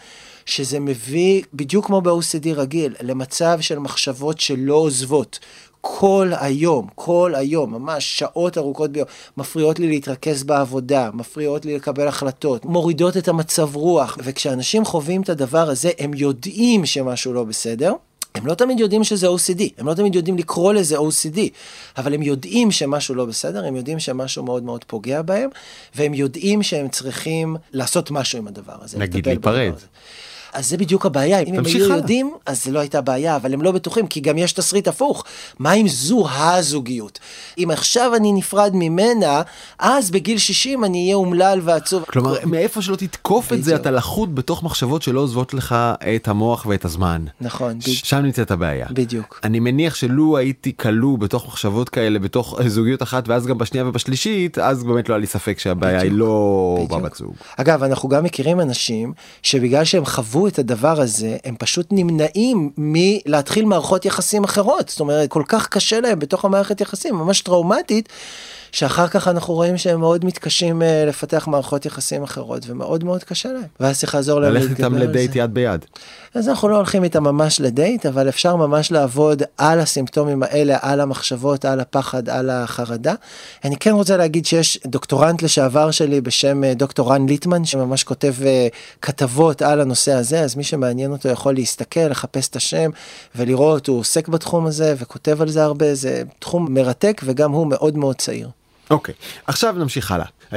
שזה מביא, בדיוק כמו ב-OCD רגיל, למצב של מחשבות שלא עוזבות. כל היום, כל היום, ממש שעות ארוכות ביום, מפריעות לי להתרכז בעבודה, מפריעות לי לקבל החלטות, מורידות את המצב רוח, וכשאנשים חווים את הדבר הזה, הם יודעים שמשהו לא בסדר. הם לא תמיד יודעים שזה OCD, הם לא תמיד יודעים לקרוא לזה OCD, אבל הם יודעים שמשהו לא בסדר, הם יודעים שמשהו מאוד מאוד פוגע בהם, והם יודעים שהם צריכים לעשות משהו עם הדבר הזה. נגיד להיפרד. אז זה בדיוק הבעיה, אם הם היו יודעים, אז זה לא הייתה בעיה, אבל הם לא בטוחים, כי גם יש תסריט הפוך. מה אם זו הזוגיות? אם עכשיו אני נפרד ממנה, אז בגיל 60 אני אהיה אומלל ועצוב. כלומר, מאיפה שלא תתקוף את זה, אתה לחוד בתוך מחשבות שלא עוזבות לך את המוח ואת הזמן. נכון. שם נמצאת הבעיה. בדיוק. אני מניח שלו הייתי כלוא בתוך מחשבות כאלה, בתוך זוגיות אחת, ואז גם בשנייה ובשלישית, אז באמת לא היה לי ספק שהבעיה היא לא בבת זוג. אגב, אנחנו גם מכירים אנשים שבגלל שהם חוו את הדבר הזה, הם פשוט נמנעים מלהתחיל מערכות יחסים אחרות. זאת אומרת, כל כך קשה להם בתוך המערכת יחסים, ממש טראומטית. שאחר כך אנחנו רואים שהם מאוד מתקשים uh, לפתח מערכות יחסים אחרות, ומאוד מאוד קשה להם. ואז צריך לעזור להם להתגבר על זה. ללכת איתם לדייט יד ביד. אז אנחנו לא הולכים איתם ממש לדייט, אבל אפשר ממש לעבוד על הסימפטומים האלה, על המחשבות, על הפחד, על החרדה. אני כן רוצה להגיד שיש דוקטורנט לשעבר שלי בשם אה, דוקטור רן ליטמן, שממש כותב uh, כתבות על הנושא הזה, אז מי שמעניין אותו יכול להסתכל, לחפש את השם ולראות, הוא עוסק בתחום הזה וכותב על זה הרבה, זה תחום מרתק וגם הוא מאוד מאוד צעיר. אוקיי, okay. עכשיו נמשיך הלאה. Uh,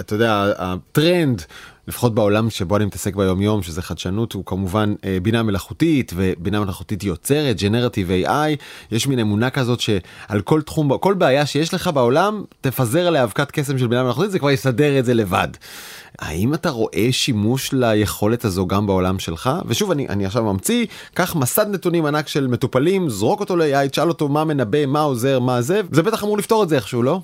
אתה יודע, הטרנד לפחות בעולם שבו אני מתעסק ביום יום שזה חדשנות הוא כמובן אה, בינה מלאכותית ובינה מלאכותית יוצרת ג'נרטיב AI יש מין אמונה כזאת שעל כל תחום כל בעיה שיש לך בעולם תפזר עליה אבקת קסם של בינה מלאכותית זה כבר יסדר את זה לבד. האם אתה רואה שימוש ליכולת הזו גם בעולם שלך? ושוב אני אני עכשיו ממציא קח מסד נתונים ענק של מטופלים זרוק אותו ל-AI תשאל אותו מה מנבא מה עוזר מה זה זה בטח אמור לפתור את זה איכשהו לא.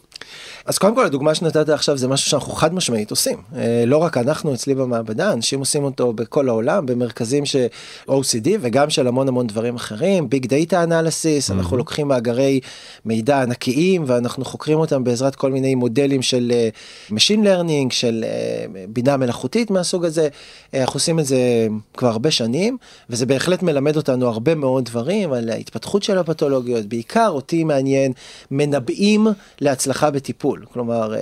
אז קודם כל הדוגמה שנתת עכשיו זה משהו שאנחנו חד משמעית עושים. אה, לא רק אנחנו אצלי במעבדה אנשים עושים אותו בכל העולם במרכזים של OCD וגם של המון המון דברים אחרים ביג דאטה אנליסיס אנחנו לוקחים מאגרי מידע ענקיים ואנחנו חוקרים אותם בעזרת כל מיני מודלים של uh, Machine Learning של uh, בינה מלאכותית מהסוג הזה uh, אנחנו עושים את זה כבר הרבה שנים וזה בהחלט מלמד אותנו הרבה מאוד דברים על ההתפתחות של הפתולוגיות בעיקר אותי מעניין מנבאים להצלחה בטיפול. כלומר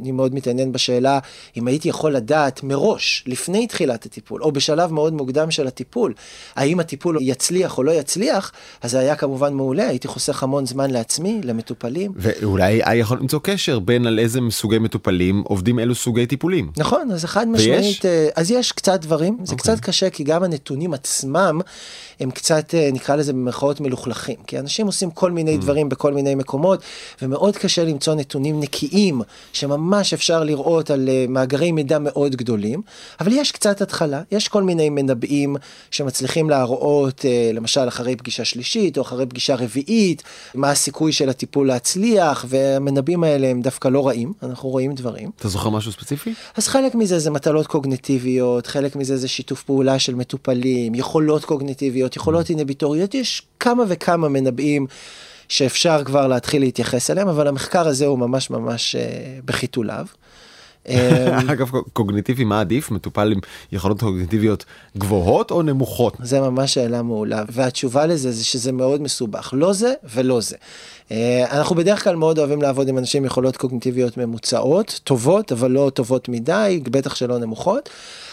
אני מאוד מתעניין בשאלה אם הייתי יכול לדעת מראש לפני תחילת הטיפול או בשלב מאוד מוקדם של הטיפול האם הטיפול יצליח או לא יצליח אז זה היה כמובן מעולה הייתי חוסך המון זמן לעצמי למטופלים. ואולי היה יכול למצוא קשר בין על איזה סוגי מטופלים עובדים אלו סוגי טיפולים. נכון אז אחד משמעית אה, אז יש קצת דברים זה okay. אוקיי. קצת קשה כי גם הנתונים עצמם הם קצת אה, נקרא לזה במרכאות מלוכלכים כי אנשים עושים כל מיני mm. דברים בכל מיני מקומות ומאוד קשה למצוא נתונים נקיים שממש אפשר לראות על אה, מאגרי מידע מאוד גדולים אבל יש קצת התחלה יש כל מיני מנבאים שמצליחים להראות למשל אחרי פגישה שלישית או אחרי פגישה רביעית מה הסיכוי של הטיפול להצליח והמנבאים האלה הם דווקא לא רעים אנחנו רואים דברים. אתה זוכר משהו ספציפי? אז חלק מזה זה מטלות קוגנטיביות חלק מזה זה שיתוף פעולה של מטופלים יכולות קוגנטיביות יכולות אינביטוריות יש כמה וכמה מנבאים. שאפשר כבר להתחיל להתייחס אליהם אבל המחקר הזה הוא ממש ממש uh, בחיתוליו. אמ, אגב קוגניטיבי מה עדיף מטופל עם יכולות קוגניטיביות גבוהות או נמוכות זה ממש שאלה מעולה והתשובה לזה זה שזה מאוד מסובך לא זה ולא זה. אה, אנחנו בדרך כלל מאוד אוהבים לעבוד עם אנשים עם יכולות קוגניטיביות ממוצעות טובות אבל לא טובות מדי בטח שלא נמוכות.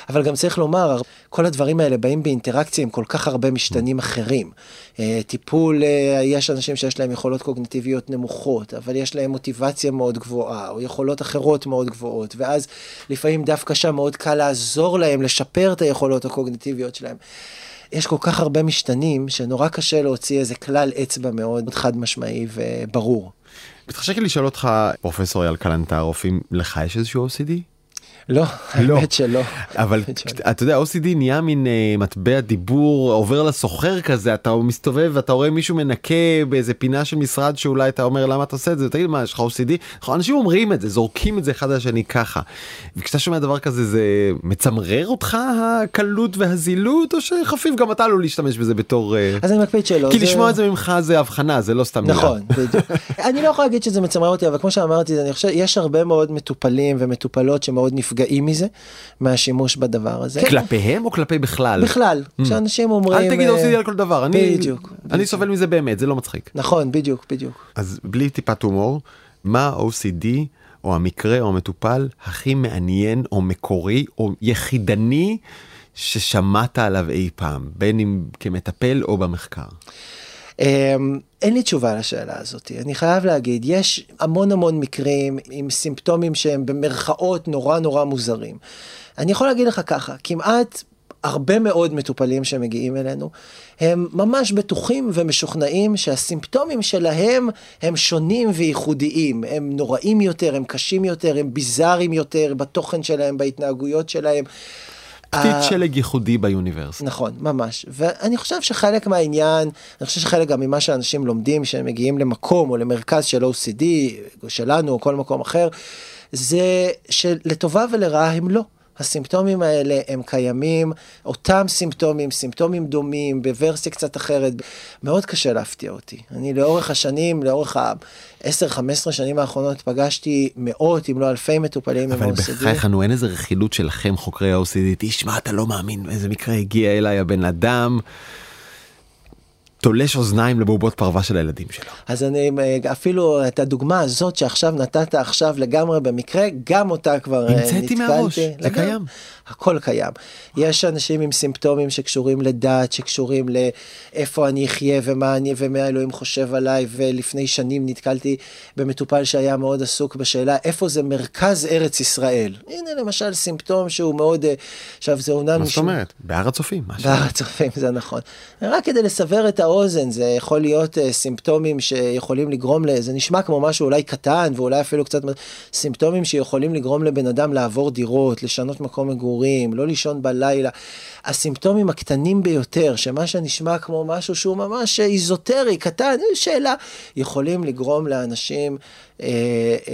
אבל גם צריך לומר, כל הדברים האלה באים באינטראקציה עם כל כך הרבה משתנים אחרים. אה, טיפול, אה, יש אנשים שיש להם יכולות קוגניטיביות נמוכות, אבל יש להם מוטיבציה מאוד גבוהה, או יכולות אחרות מאוד גבוהות, ואז לפעמים דווקא שם מאוד קל לעזור להם לשפר את היכולות הקוגניטיביות שלהם. יש כל כך הרבה משתנים שנורא קשה להוציא איזה כלל אצבע מאוד חד משמעי וברור. מתחשק לי לשאול אותך פרופסור אייל קלנטרוף אם לך יש איזשהו OCD? לא, לא. האמת שלא. אבל. אתה יודע OCD נהיה מין אה, מטבע דיבור עובר לסוחר כזה אתה מסתובב ואתה רואה מישהו מנקה באיזה פינה של משרד שאולי אתה אומר למה אתה עושה את זה תגיד מה יש לך OCD נכון, אנשים אומרים את זה זורקים את זה אחד על השני ככה. וכשאתה שומע דבר כזה זה מצמרר אותך הקלות והזילות או שחפיף גם אתה עלול להשתמש בזה בתור אה, אז אני מקפיד שלא. כי זה- לשמוע את זה ממך זה הבחנה זה לא סתם מילה. נכון, בדיוק. אני לא יכול להגיד שזה מצמרר אותי, אבל כמו שאמרתי, אני חושב, יש הרבה מאוד מטופלים ומטופלות שמאוד נפגעים מזה, מהשימוש בדבר הזה. כלפיהם או כלפי בכלל? בכלל, כשאנשים אומרים... אל תגיד אה, OCD על כל דבר אני בדיוק, אני בדיוק. סובל מזה באמת זה לא מצחיק. נכון, בדיוק, בדיוק. אז בלי טיפת הומור, מה ה-OCD או המקרה או המטופל הכי מעניין או מקורי או יחידני ששמעת עליו אי פעם, בין אם כמטפל או במחקר? אמ, אין לי תשובה לשאלה הזאת, אני חייב להגיד, יש המון המון מקרים עם סימפטומים שהם במרכאות נורא נורא מוזרים. אני יכול להגיד לך ככה, כמעט הרבה מאוד מטופלים שמגיעים אלינו, הם ממש בטוחים ומשוכנעים שהסימפטומים שלהם הם שונים וייחודיים, הם נוראים יותר, הם קשים יותר, הם ביזאריים יותר בתוכן שלהם, בהתנהגויות שלהם. פתית ה- שלג ייחודי באוניברסיטה. נכון, ממש. ואני חושב שחלק מהעניין, אני חושב שחלק גם ממה שאנשים לומדים כשהם מגיעים למקום או למרכז של OCD, שלנו או כל מקום אחר, זה שלטובה ולרעה הם לא. הסימפטומים האלה הם קיימים, אותם סימפטומים, סימפטומים דומים, בוורסיה קצת אחרת. מאוד קשה להפתיע אותי. אני לאורך השנים, לאורך ה-10-15 שנים האחרונות, פגשתי מאות אם לא אלפי מטופלים עם אבל OCD. בחייך נו אין איזה רכילות שלכם חוקרי ה-OCD, תשמע אתה לא מאמין איזה מקרה הגיע אליי הבן אדם. תולש אוזניים לבובות פרווה של הילדים שלו. אז אני אפילו את הדוגמה הזאת שעכשיו נתת עכשיו לגמרי במקרה, גם אותה כבר אה, המצאתי נתקלתי. מהראש, זה לגמרי. קיים. הכל קיים. יש אנשים עם סימפטומים שקשורים לדת, שקשורים לאיפה אני אחיה ומה אני ומה אלוהים חושב עליי, ולפני שנים נתקלתי במטופל שהיה מאוד עסוק בשאלה איפה זה מרכז ארץ ישראל. הנה למשל סימפטום שהוא מאוד, אה, עכשיו זה אומנם... מה זאת אומרת? בהר הצופים. בהר הצופים זה נכון. רק כדי לסבר את האוזן זה יכול להיות uh, סימפטומים שיכולים לגרום. זה נשמע כמו משהו אולי קטן ואולי אפילו קצת סימפטומים שיכולים לגרום לבן אדם לעבור דירות, לשנות מקום מגורים, לא לישון בלילה. הסימפטומים הקטנים ביותר, שמה שנשמע כמו משהו שהוא ממש איזוטרי, קטן, שאלה, יכולים לגרום לאנשים אה, אה,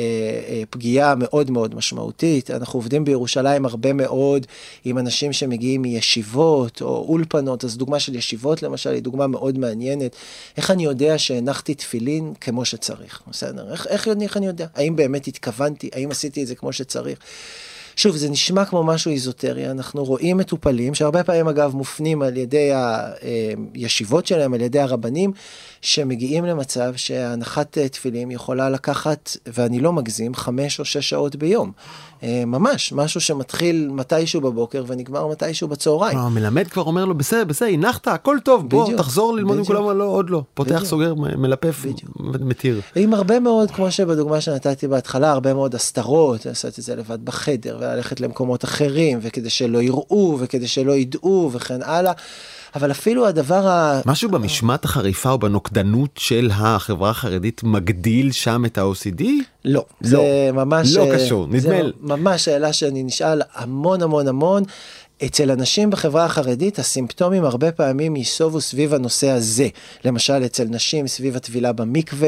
אה, פגיעה מאוד מאוד משמעותית. אנחנו עובדים בירושלים הרבה מאוד עם אנשים שמגיעים מישיבות או אולפנות, אז דוגמה של ישיבות למשל היא דוגמה מאוד מעניינת. איך אני יודע שהנחתי תפילין כמו שצריך, בסדר? איך, איך, איך אני יודע? האם באמת התכוונתי? האם עשיתי את זה כמו שצריך? שוב, זה נשמע כמו משהו איזוטרי, אנחנו רואים מטופלים, שהרבה פעמים אגב מופנים על ידי הישיבות שלהם, על ידי הרבנים, שמגיעים למצב שהנחת תפילין יכולה לקחת, ואני לא מגזים, חמש או שש שעות ביום. ממש, משהו שמתחיל מתישהו בבוקר ונגמר מתישהו בצהריים. המלמד כבר אומר לו בסדר, בסדר, הנחת, הכל טוב, בוא בדיוק, תחזור ללמוד עם בדיוק. כולם, לא, עוד לא. פותח, בדיוק. סוגר, מלפף, מתיר. עם הרבה מאוד, כמו שבדוגמה שנתתי בהתחלה, הרבה מאוד הסתרות, לעשות את זה לבד בחדר, וללכת למקומות אחרים, וכדי שלא יראו, וכדי שלא ידעו, וכן הלאה. אבל אפילו הדבר ה... משהו במשמעת החריפה או בנוקדנות של החברה החרדית מגדיל שם את ה-OCD? לא, זה ממש... לא אה, קשור, נדמה זה לי. ממש שאלה שאני נשאל המון המון המון. אצל אנשים בחברה החרדית הסימפטומים הרבה פעמים ייסובו סביב הנושא הזה. למשל אצל נשים סביב הטבילה במקווה,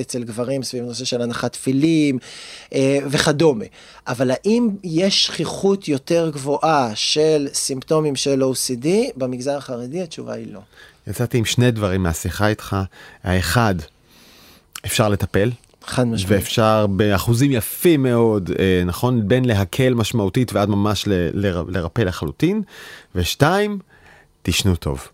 אצל גברים סביב הנושא של הנחת תפילים אה, וכדומה. אבל האם יש שכיחות יותר גבוהה של סימפטומים של OCD במגזר החרדי? התשובה היא לא. יצאתי עם שני דברים מהשיחה איתך. האחד, אפשר לטפל. חד משמעית. ואפשר באחוזים יפים מאוד, אה, נכון? בין להקל משמעותית ועד ממש ל- לר- לרפא לחלוטין. ושתיים, תשנו טוב.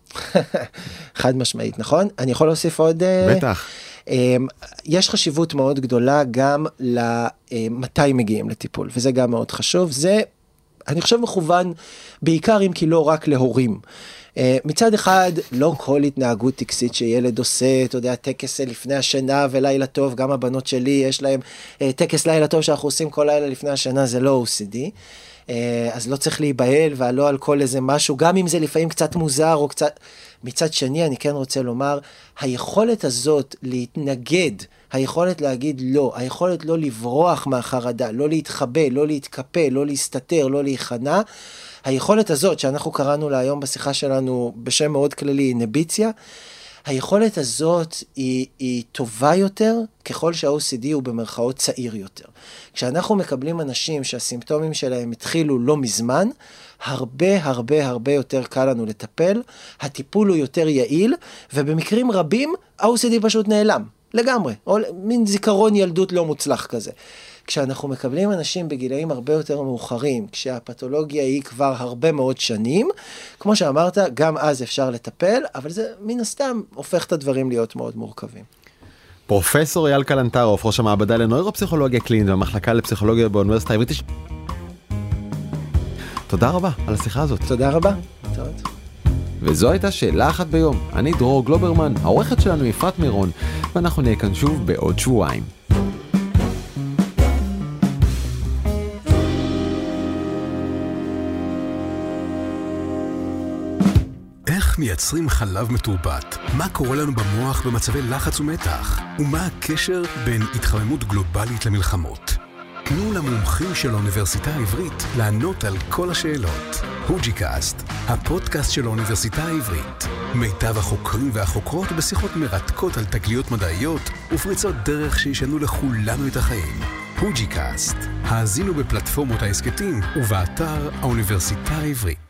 חד משמעית, נכון? אני יכול להוסיף עוד... אה, בטח. אמ, יש חשיבות מאוד גדולה גם למתי מגיעים לטיפול, וזה גם מאוד חשוב. זה, אני חושב, מכוון בעיקר, אם כי לא רק להורים. אה, מצד אחד, לא כל התנהגות טקסית שילד עושה, אתה יודע, טקס לפני השינה ולילה טוב, גם הבנות שלי יש להם אה, טקס לילה טוב שאנחנו עושים כל לילה לפני השינה, זה לא OCD. אה, אז לא צריך להיבהל ולא על כל איזה משהו, גם אם זה לפעמים קצת מוזר או קצת... מצד שני, אני כן רוצה לומר, היכולת הזאת להתנגד, היכולת להגיד לא, היכולת לא לברוח מהחרדה, לא להתחבא, לא להתקפל, לא להסתתר, לא להיכנע, היכולת הזאת, שאנחנו קראנו לה היום בשיחה שלנו בשם מאוד כללי, אינביציה, היכולת הזאת היא, היא טובה יותר ככל שה-OCD הוא במרכאות צעיר יותר. כשאנחנו מקבלים אנשים שהסימפטומים שלהם התחילו לא מזמן, הרבה הרבה הרבה יותר קל לנו לטפל, הטיפול הוא יותר יעיל, ובמקרים רבים ה-OCD פשוט נעלם, לגמרי, או מין זיכרון ילדות לא מוצלח כזה. כשאנחנו מקבלים אנשים בגילאים הרבה יותר מאוחרים, כשהפתולוגיה היא כבר הרבה מאוד שנים, כמו שאמרת, גם אז אפשר לטפל, אבל זה מן הסתם הופך את הדברים להיות מאוד מורכבים. פרופסור אייל קלנטרוף, ראש המעבדה לנוירופסיכולוגיה קלינית במחלקה לפסיכולוגיה באוניברסיטה העברית. תודה רבה על השיחה הזאת. תודה רבה. וזו הייתה שאלה אחת ביום. אני דרור גלוברמן, העורכת שלנו יפעת מירון, ואנחנו נהיה כאן שוב בעוד שבועיים. מייצרים חלב מתורבת? מה קורה לנו במוח במצבי לחץ ומתח? ומה הקשר בין התחממות גלובלית למלחמות? תנו למומחים של האוניברסיטה העברית לענות על כל השאלות. הוג'י קאסט, הפודקאסט של האוניברסיטה העברית. מיטב החוקרים והחוקרות בשיחות מרתקות על תגליות מדעיות ופריצות דרך שישנו לכולנו את החיים. הוג'י קאסט, האזינו בפלטפורמות ההסכתים ובאתר האוניברסיטה העברית.